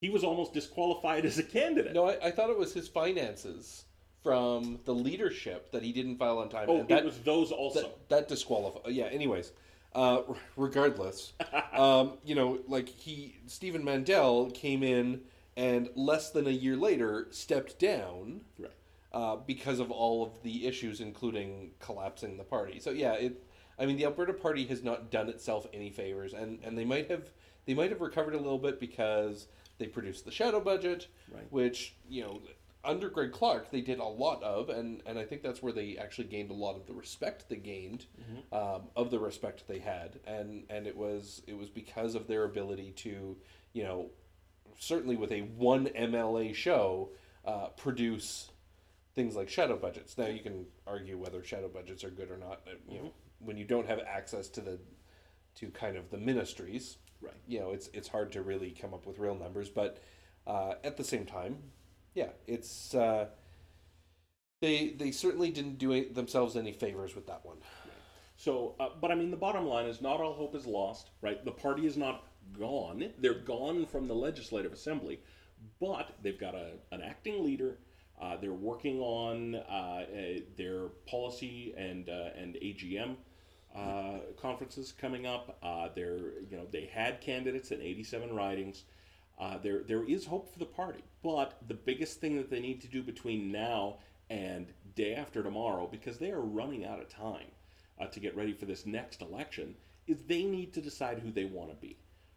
He was almost disqualified as a candidate. no, I, I thought it was his finances from the leadership that he didn't file on time. oh, and it was those also. that, that disqualify. Yeah. Anyways, uh, regardless, um, you know, like he Stephen Mandel came in and less than a year later stepped down right. uh, because of all of the issues, including collapsing the party. So yeah, it. I mean, the Alberta Party has not done itself any favors, and, and they might have they might have recovered a little bit because they produced the shadow budget, Right. which you know under Greg Clark they did a lot of, and and I think that's where they actually gained a lot of the respect they gained um, of the respect they had, and and it was it was because of their ability to you know certainly with a one MLA show uh, produce things like shadow budgets. Now you can argue whether shadow budgets are good or not. You know, when you don't have access to the to kind of the ministries, Right. you know, it's it's hard to really come up with real numbers. But uh, at the same time, yeah, it's uh, they they certainly didn't do themselves any favors with that one. So, uh, but I mean, the bottom line is not all hope is lost, right? The party is not gone. They're gone from the legislative assembly, but they've got a, an acting leader. Uh, they're working on uh, uh, their policy and uh, and AGM uh, conferences coming up. They're you know they had candidates in 87 ridings. Uh, there there is hope for the party, but the biggest thing that they need to do between now and day after tomorrow, because they are running out of time uh, to get ready for this next election, is they need to decide who they want to be.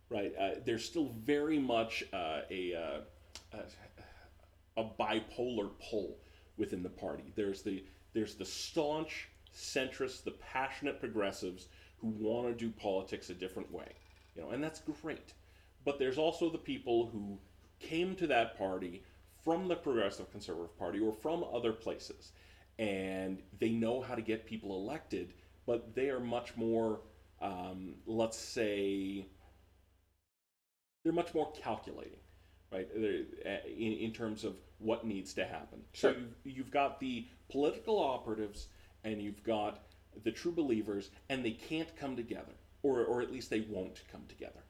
Right? Uh, there's still very much uh, a, uh, a a bipolar pull within the party. There's the there's the staunch centrists, the passionate progressives who want to do politics a different way, you know, and that's great. But there's also the people who came to that party from the Progressive Conservative Party or from other places, and they know how to get people elected, but they are much more, um, let's say, they're much more calculating, right? Uh, in, in terms of what needs to happen. Sure. So you've, you've got the political operatives and you've got the true believers, and they can't come together, or, or at least they won't come together.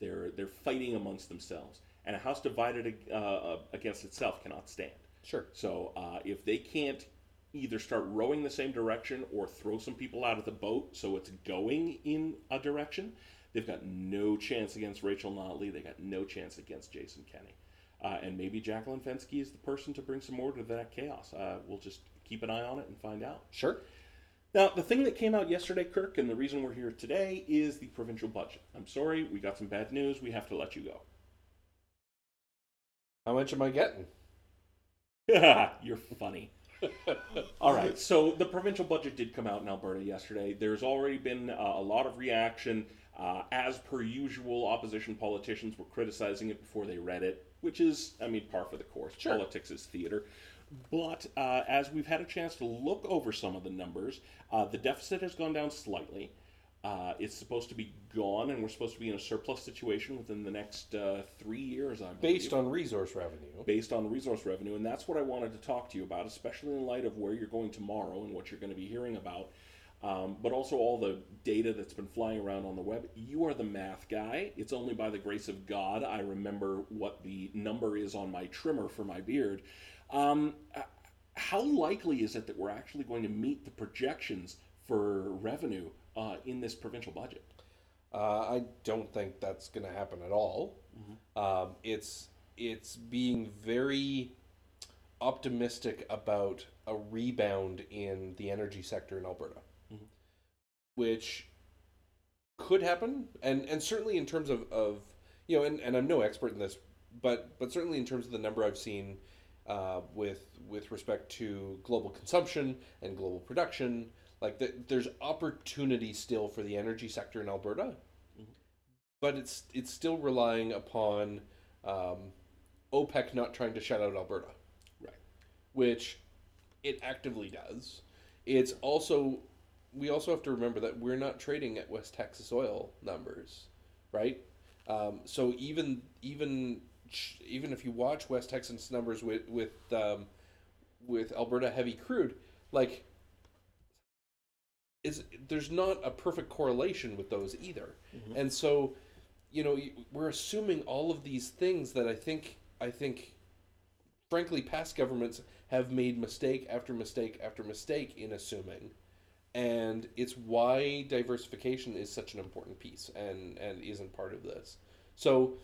They're, they're fighting amongst themselves. And a house divided uh, against itself cannot stand. Sure. So uh, if they can't either start rowing the same direction or throw some people out of the boat so it's going in a direction, they've got no chance against Rachel Notley. They got no chance against Jason Kenney. Uh, and maybe Jacqueline Fenske is the person to bring some order to that chaos. Uh, we'll just keep an eye on it and find out. Sure. Now, the thing that came out yesterday, Kirk, and the reason we're here today is the provincial budget. I'm sorry, we got some bad news. We have to let you go. How much am I getting? You're funny. All right, so the provincial budget did come out in Alberta yesterday. There's already been uh, a lot of reaction. Uh, as per usual, opposition politicians were criticizing it before they read it, which is, I mean, par for the course. Sure. Politics is theater. But uh, as we've had a chance to look over some of the numbers, uh, the deficit has gone down slightly. Uh, it's supposed to be gone, and we're supposed to be in a surplus situation within the next uh, three years, I believe Based on resource revenue. based on resource revenue, and that's what I wanted to talk to you about, especially in light of where you're going tomorrow and what you're going to be hearing about, um, but also all the data that's been flying around on the web. You are the math guy. It's only by the grace of God I remember what the number is on my trimmer for my beard. Um, uh, how likely is it that we're actually going to meet the projections for revenue uh, in this provincial budget? Uh, I don't think that's going to happen at all. Um, it's it's being very optimistic about a rebound in the energy sector in Alberta, which could happen, and and certainly in terms of, of you know, and, and I'm no expert in this, but but certainly in terms of the number I've seen uh, with with respect to global consumption and global production, like the, there's opportunity still for the energy sector in Alberta, but it's it's still relying upon um, OPEC not trying to shut out Alberta, Right. which it actively does. It's also we also have to remember that we're not trading at West Texas oil numbers, right? Um, so even even even if you watch West Texas numbers with with um, with Alberta heavy crude, like is there's not a perfect correlation with those either, and so you know we're assuming all of these things that I think I think frankly past governments have made mistake after mistake after mistake in assuming. And it's why diversification is such an important piece and and isn't part of this. So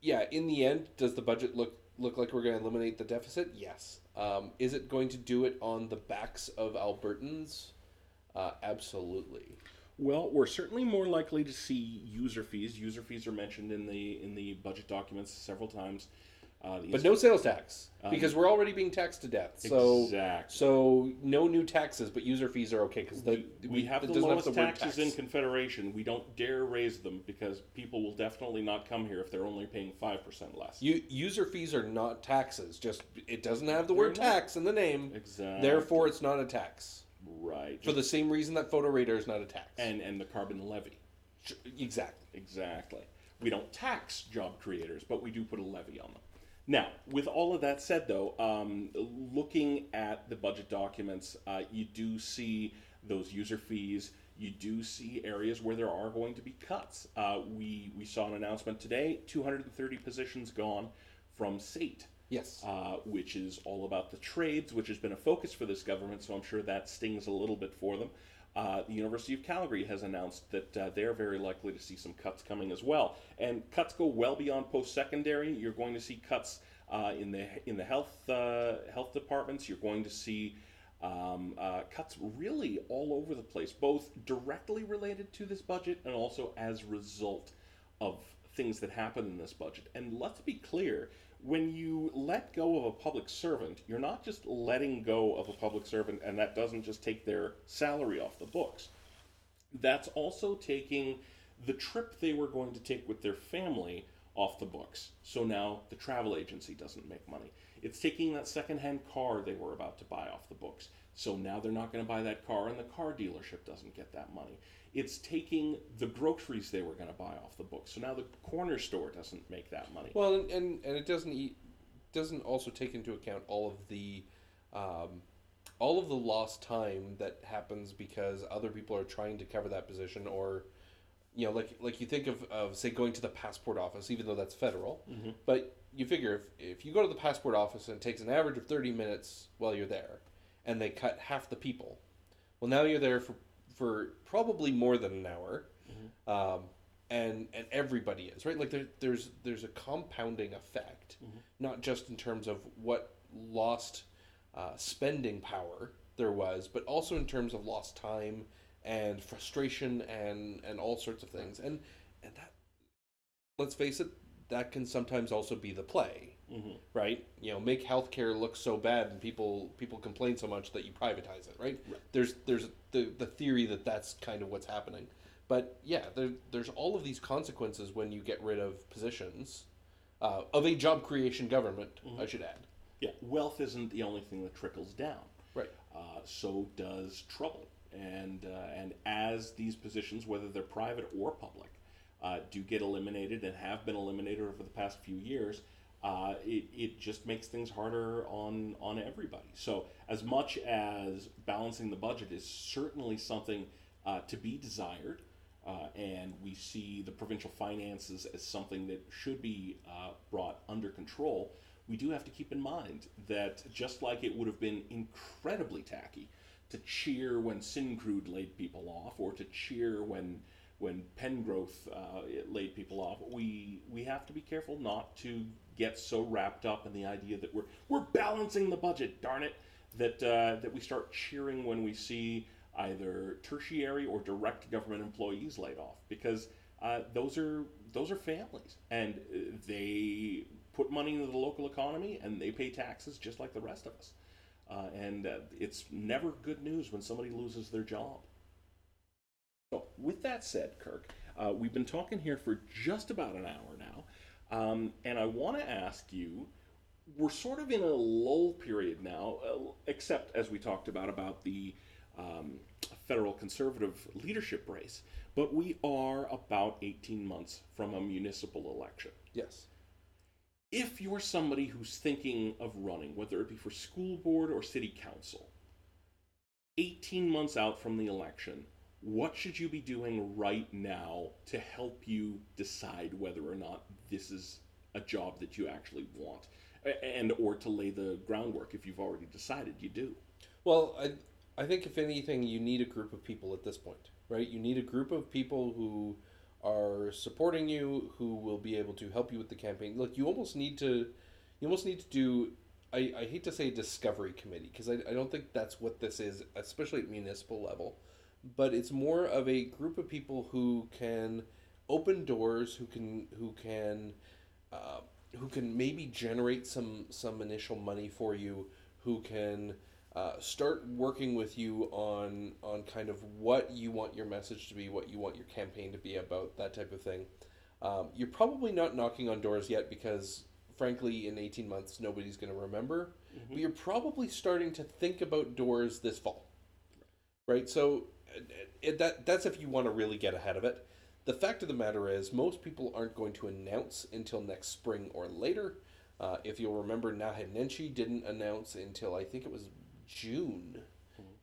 yeah in the end does the budget look look like we're going to eliminate the deficit yes um, is it going to do it on the backs of albertans uh, absolutely Well, we're certainly more likely to see user fees. User fees are mentioned in the in the budget documents several times. Uh, but no sales tax because we're already being taxed to death so Exactly. so no new taxes but user fees are okay because we, we have the lowest taxes tax. in Confederation. We don't dare raise them because people will definitely not come here if they're only paying five percent less. User fees are not taxes. Just it doesn't have the word tax in the name. Exactly. Therefore, it's not a tax. right. For the same reason that photo radar is not a tax. and and the carbon levy. Exactly. Exactly. We don't tax job creators, but we do put a levy on them. Now, with all of that said, though, um, looking at the budget documents, uh, you do see those user fees. You do see areas where there are going to be cuts. Uh, we we saw an announcement today: 230 positions gone from SAIT Yes. uh, which is all about the trades, which has been a focus for this government, so I'm sure that stings a little bit for them. Uh, the University of Calgary has announced that uh, they're very likely to see some cuts coming as well, and cuts go well beyond post-secondary. You're going to see cuts uh, in the in the health uh, health departments. You're going to see um, uh, cuts really all over the place, both directly related to this budget and also as a result of things that happen in this budget. And let's be clear when you let go of a public servant, you're not just letting go of a public servant and that doesn't just take their salary off the books. That's also taking the trip they were going to take with their family off the books. So now the travel agency doesn't make money. It's taking that secondhand car they were about to buy off the books. So now they're not going to buy that car and the car dealership doesn't get that money. It's taking the groceries they were going to buy off the books. So now the corner store doesn't make that money. Well, and and, and it doesn't eat, doesn't also take into account all of the um, all of the lost time that happens because other people are trying to cover that position or you know like like you think of, of say going to the passport office even though that's federal Mhm. but you figure if, if you go to the passport office and it takes an average of 30 minutes while you're there and they cut half the people well now you're there for for probably more than an hour. Um, and and everybody is right? Like there, there's there's a compounding effect not just in terms of what lost uh, spending power there was but also in terms of lost time and frustration and and all sorts of things. And and that let's face it that can sometimes also be the play Mhm. right you know make healthcare look so bad and people people complain so much that you privatize it right, Right. there's there's the the theory that that's kind of what's happening but yeah there, there's all of these consequences when you get rid of positions uh, of a job creation government i should add Yeah, wealth isn't the only thing that trickles down. right Uh, so does trouble. And uh, and as these positions, whether they're private or public, uh, do get eliminated and have been eliminated over the past few years, uh, it, it just makes things harder on on everybody. So as much as balancing the budget is certainly something uh, to be desired, uh, and we see the provincial finances as something that should be uh, brought under control, we do have to keep in mind that just like it would have been incredibly tacky to cheer when Syncrude laid people off, or to cheer when when Pengrowth uh, laid people off, we we have to be careful not to get so wrapped up in the idea that we're we're balancing the budget. Darn it, that uh, that we start cheering when we see either tertiary or direct government employees laid off, because uh, those are those are families, and uh, they put money into the local economy and they pay taxes just like the rest of us. Uh, and uh, it's never good news when somebody loses their job. So, with that said, Kirk, uh, we've been talking here for just about an hour um, and I want to ask you. We're sort of in a lull period now, uh, except as we talked about about the um, federal conservative leadership race. But we are about 18 months from a municipal election yes if you're somebody who's thinking of running, whether it be for school board or city council, 18 months out from the election, what should you be doing right now to help you decide whether or not this is a job that you actually want and or to lay the groundwork if you've already decided you do Well, I I think if anything, you need a group of people at this point, right? You need a group of people who are supporting you, who will be able to help you with the campaign. Look, you almost need to, you almost need to do. I, I hate to say discovery committee because I, I don't think that's what this is, especially at municipal level. But it's more of a group of people who can open doors, who can who can uh, who can maybe generate some some initial money for you, who can uh, start working with you on on kind of what you want your message to be, what you want your campaign to be about, that type of thing. Um, you're probably not knocking on doors yet because, frankly, in 18 months nobody's going to remember. But you're probably starting to think about doors this fall, right? So it, that that's if you want to really get ahead of it. The fact of the matter is, most people aren't going to announce until next spring or later. Uh, if you'll remember, Naheed Nenshi didn't announce until I think it was June,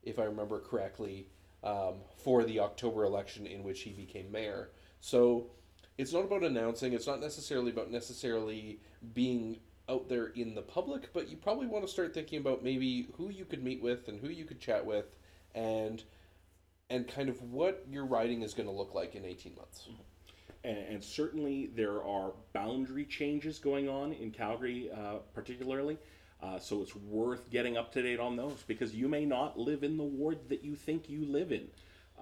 if I remember correctly, um, for the October election in which he became mayor. So it's not about announcing. It's not necessarily about necessarily being out there in the public, but you probably want to start thinking about maybe who you could meet with and who you could chat with, and and kind of what your riding is going to look like in eighteen months. and, and certainly there are boundary changes going on in Calgary, uh, particularly. Uh, so it's worth getting up to date on those because you may not live in the ward that you think you live in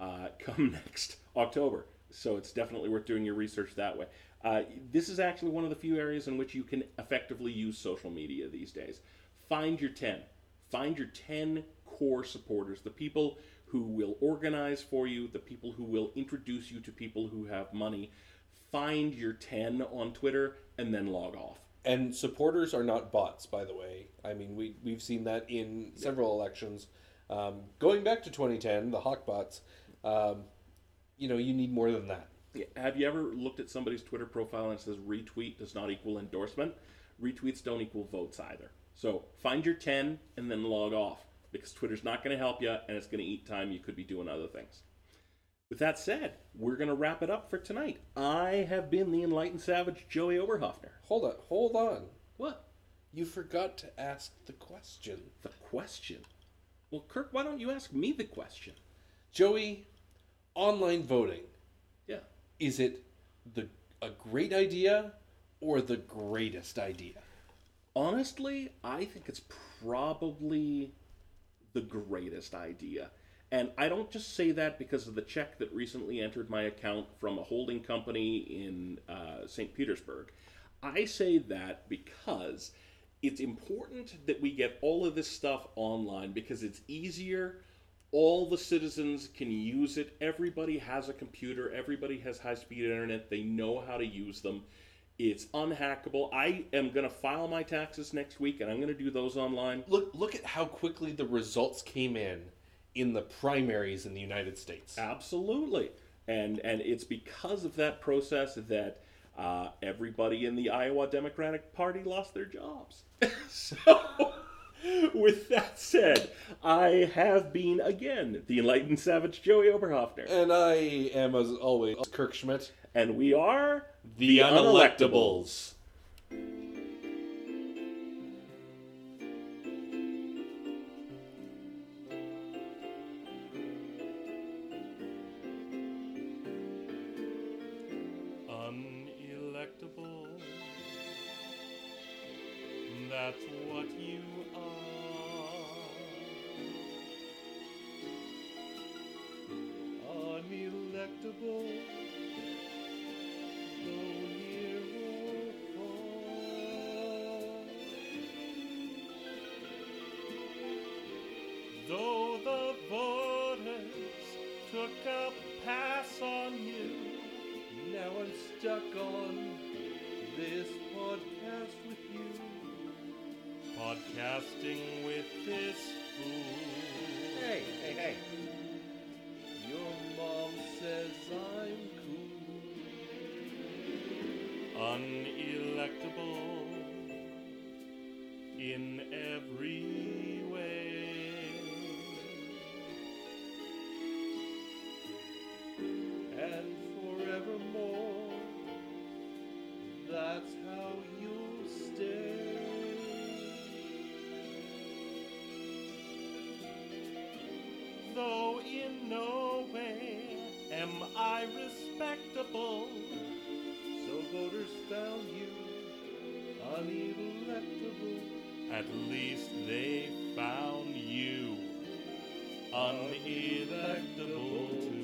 uh, come next October. So it's definitely worth doing your research that way. Uh, this is actually one of the few areas in which you can effectively use social media these days. Find your 10. Find your 10 core supporters, the people who will organize for you, the people who will introduce you to people who have money. Find your 10 on Twitter and then log off. And supporters are not bots, by the way. I mean, we we've seen that in several elections. Um, going back to 2010, the hawk bots. Um, you know, you need more than that. Yeah, Have you ever looked at somebody's Twitter profile and it says retweet does not equal endorsement? Retweets don't equal votes either. So find your 10 and then log off because Twitter's not going to help you and it's going to eat time. You could be doing other things. With that said, we're going to wrap it up for tonight. I have been the enlightened savage Joey Oberhoffner. Hold on, hold on. What? You forgot to ask the question. The question? Well, Kirk, why don't you ask me the question? Joey, online voting. Yeah. Is it the a great idea or the greatest idea? Honestly, I think it's probably the greatest idea. And I don't just say that because of the check that recently entered my account from a holding company in uh, St. Petersburg. I say that because it's important that we get all of this stuff online because it's easier. All the citizens can use it. Everybody has a computer, everybody has high speed internet, they know how to use them. It's unhackable. I am going to file my taxes next week and I'm going to do those online. Look look at how quickly the results came in in the primaries in the United States. Absolutely, and and it's because of that process that uh, everybody in the Iowa Democratic Party lost their jobs. so, with that said, I have been again the enlightened savage Joey Oberhoffner, And I am as always Kirk Schmidt. and we are The Unelectables. unelectable. That's took a pass on you, now I'm stuck on this podcast with you. Podcasting with this fool. Hey, hey, hey. Your mom says I'm cool. Unelectable that's how you'll stay. Though in no way am I respectable, so voters found you unelectable. At least they found you unelectable.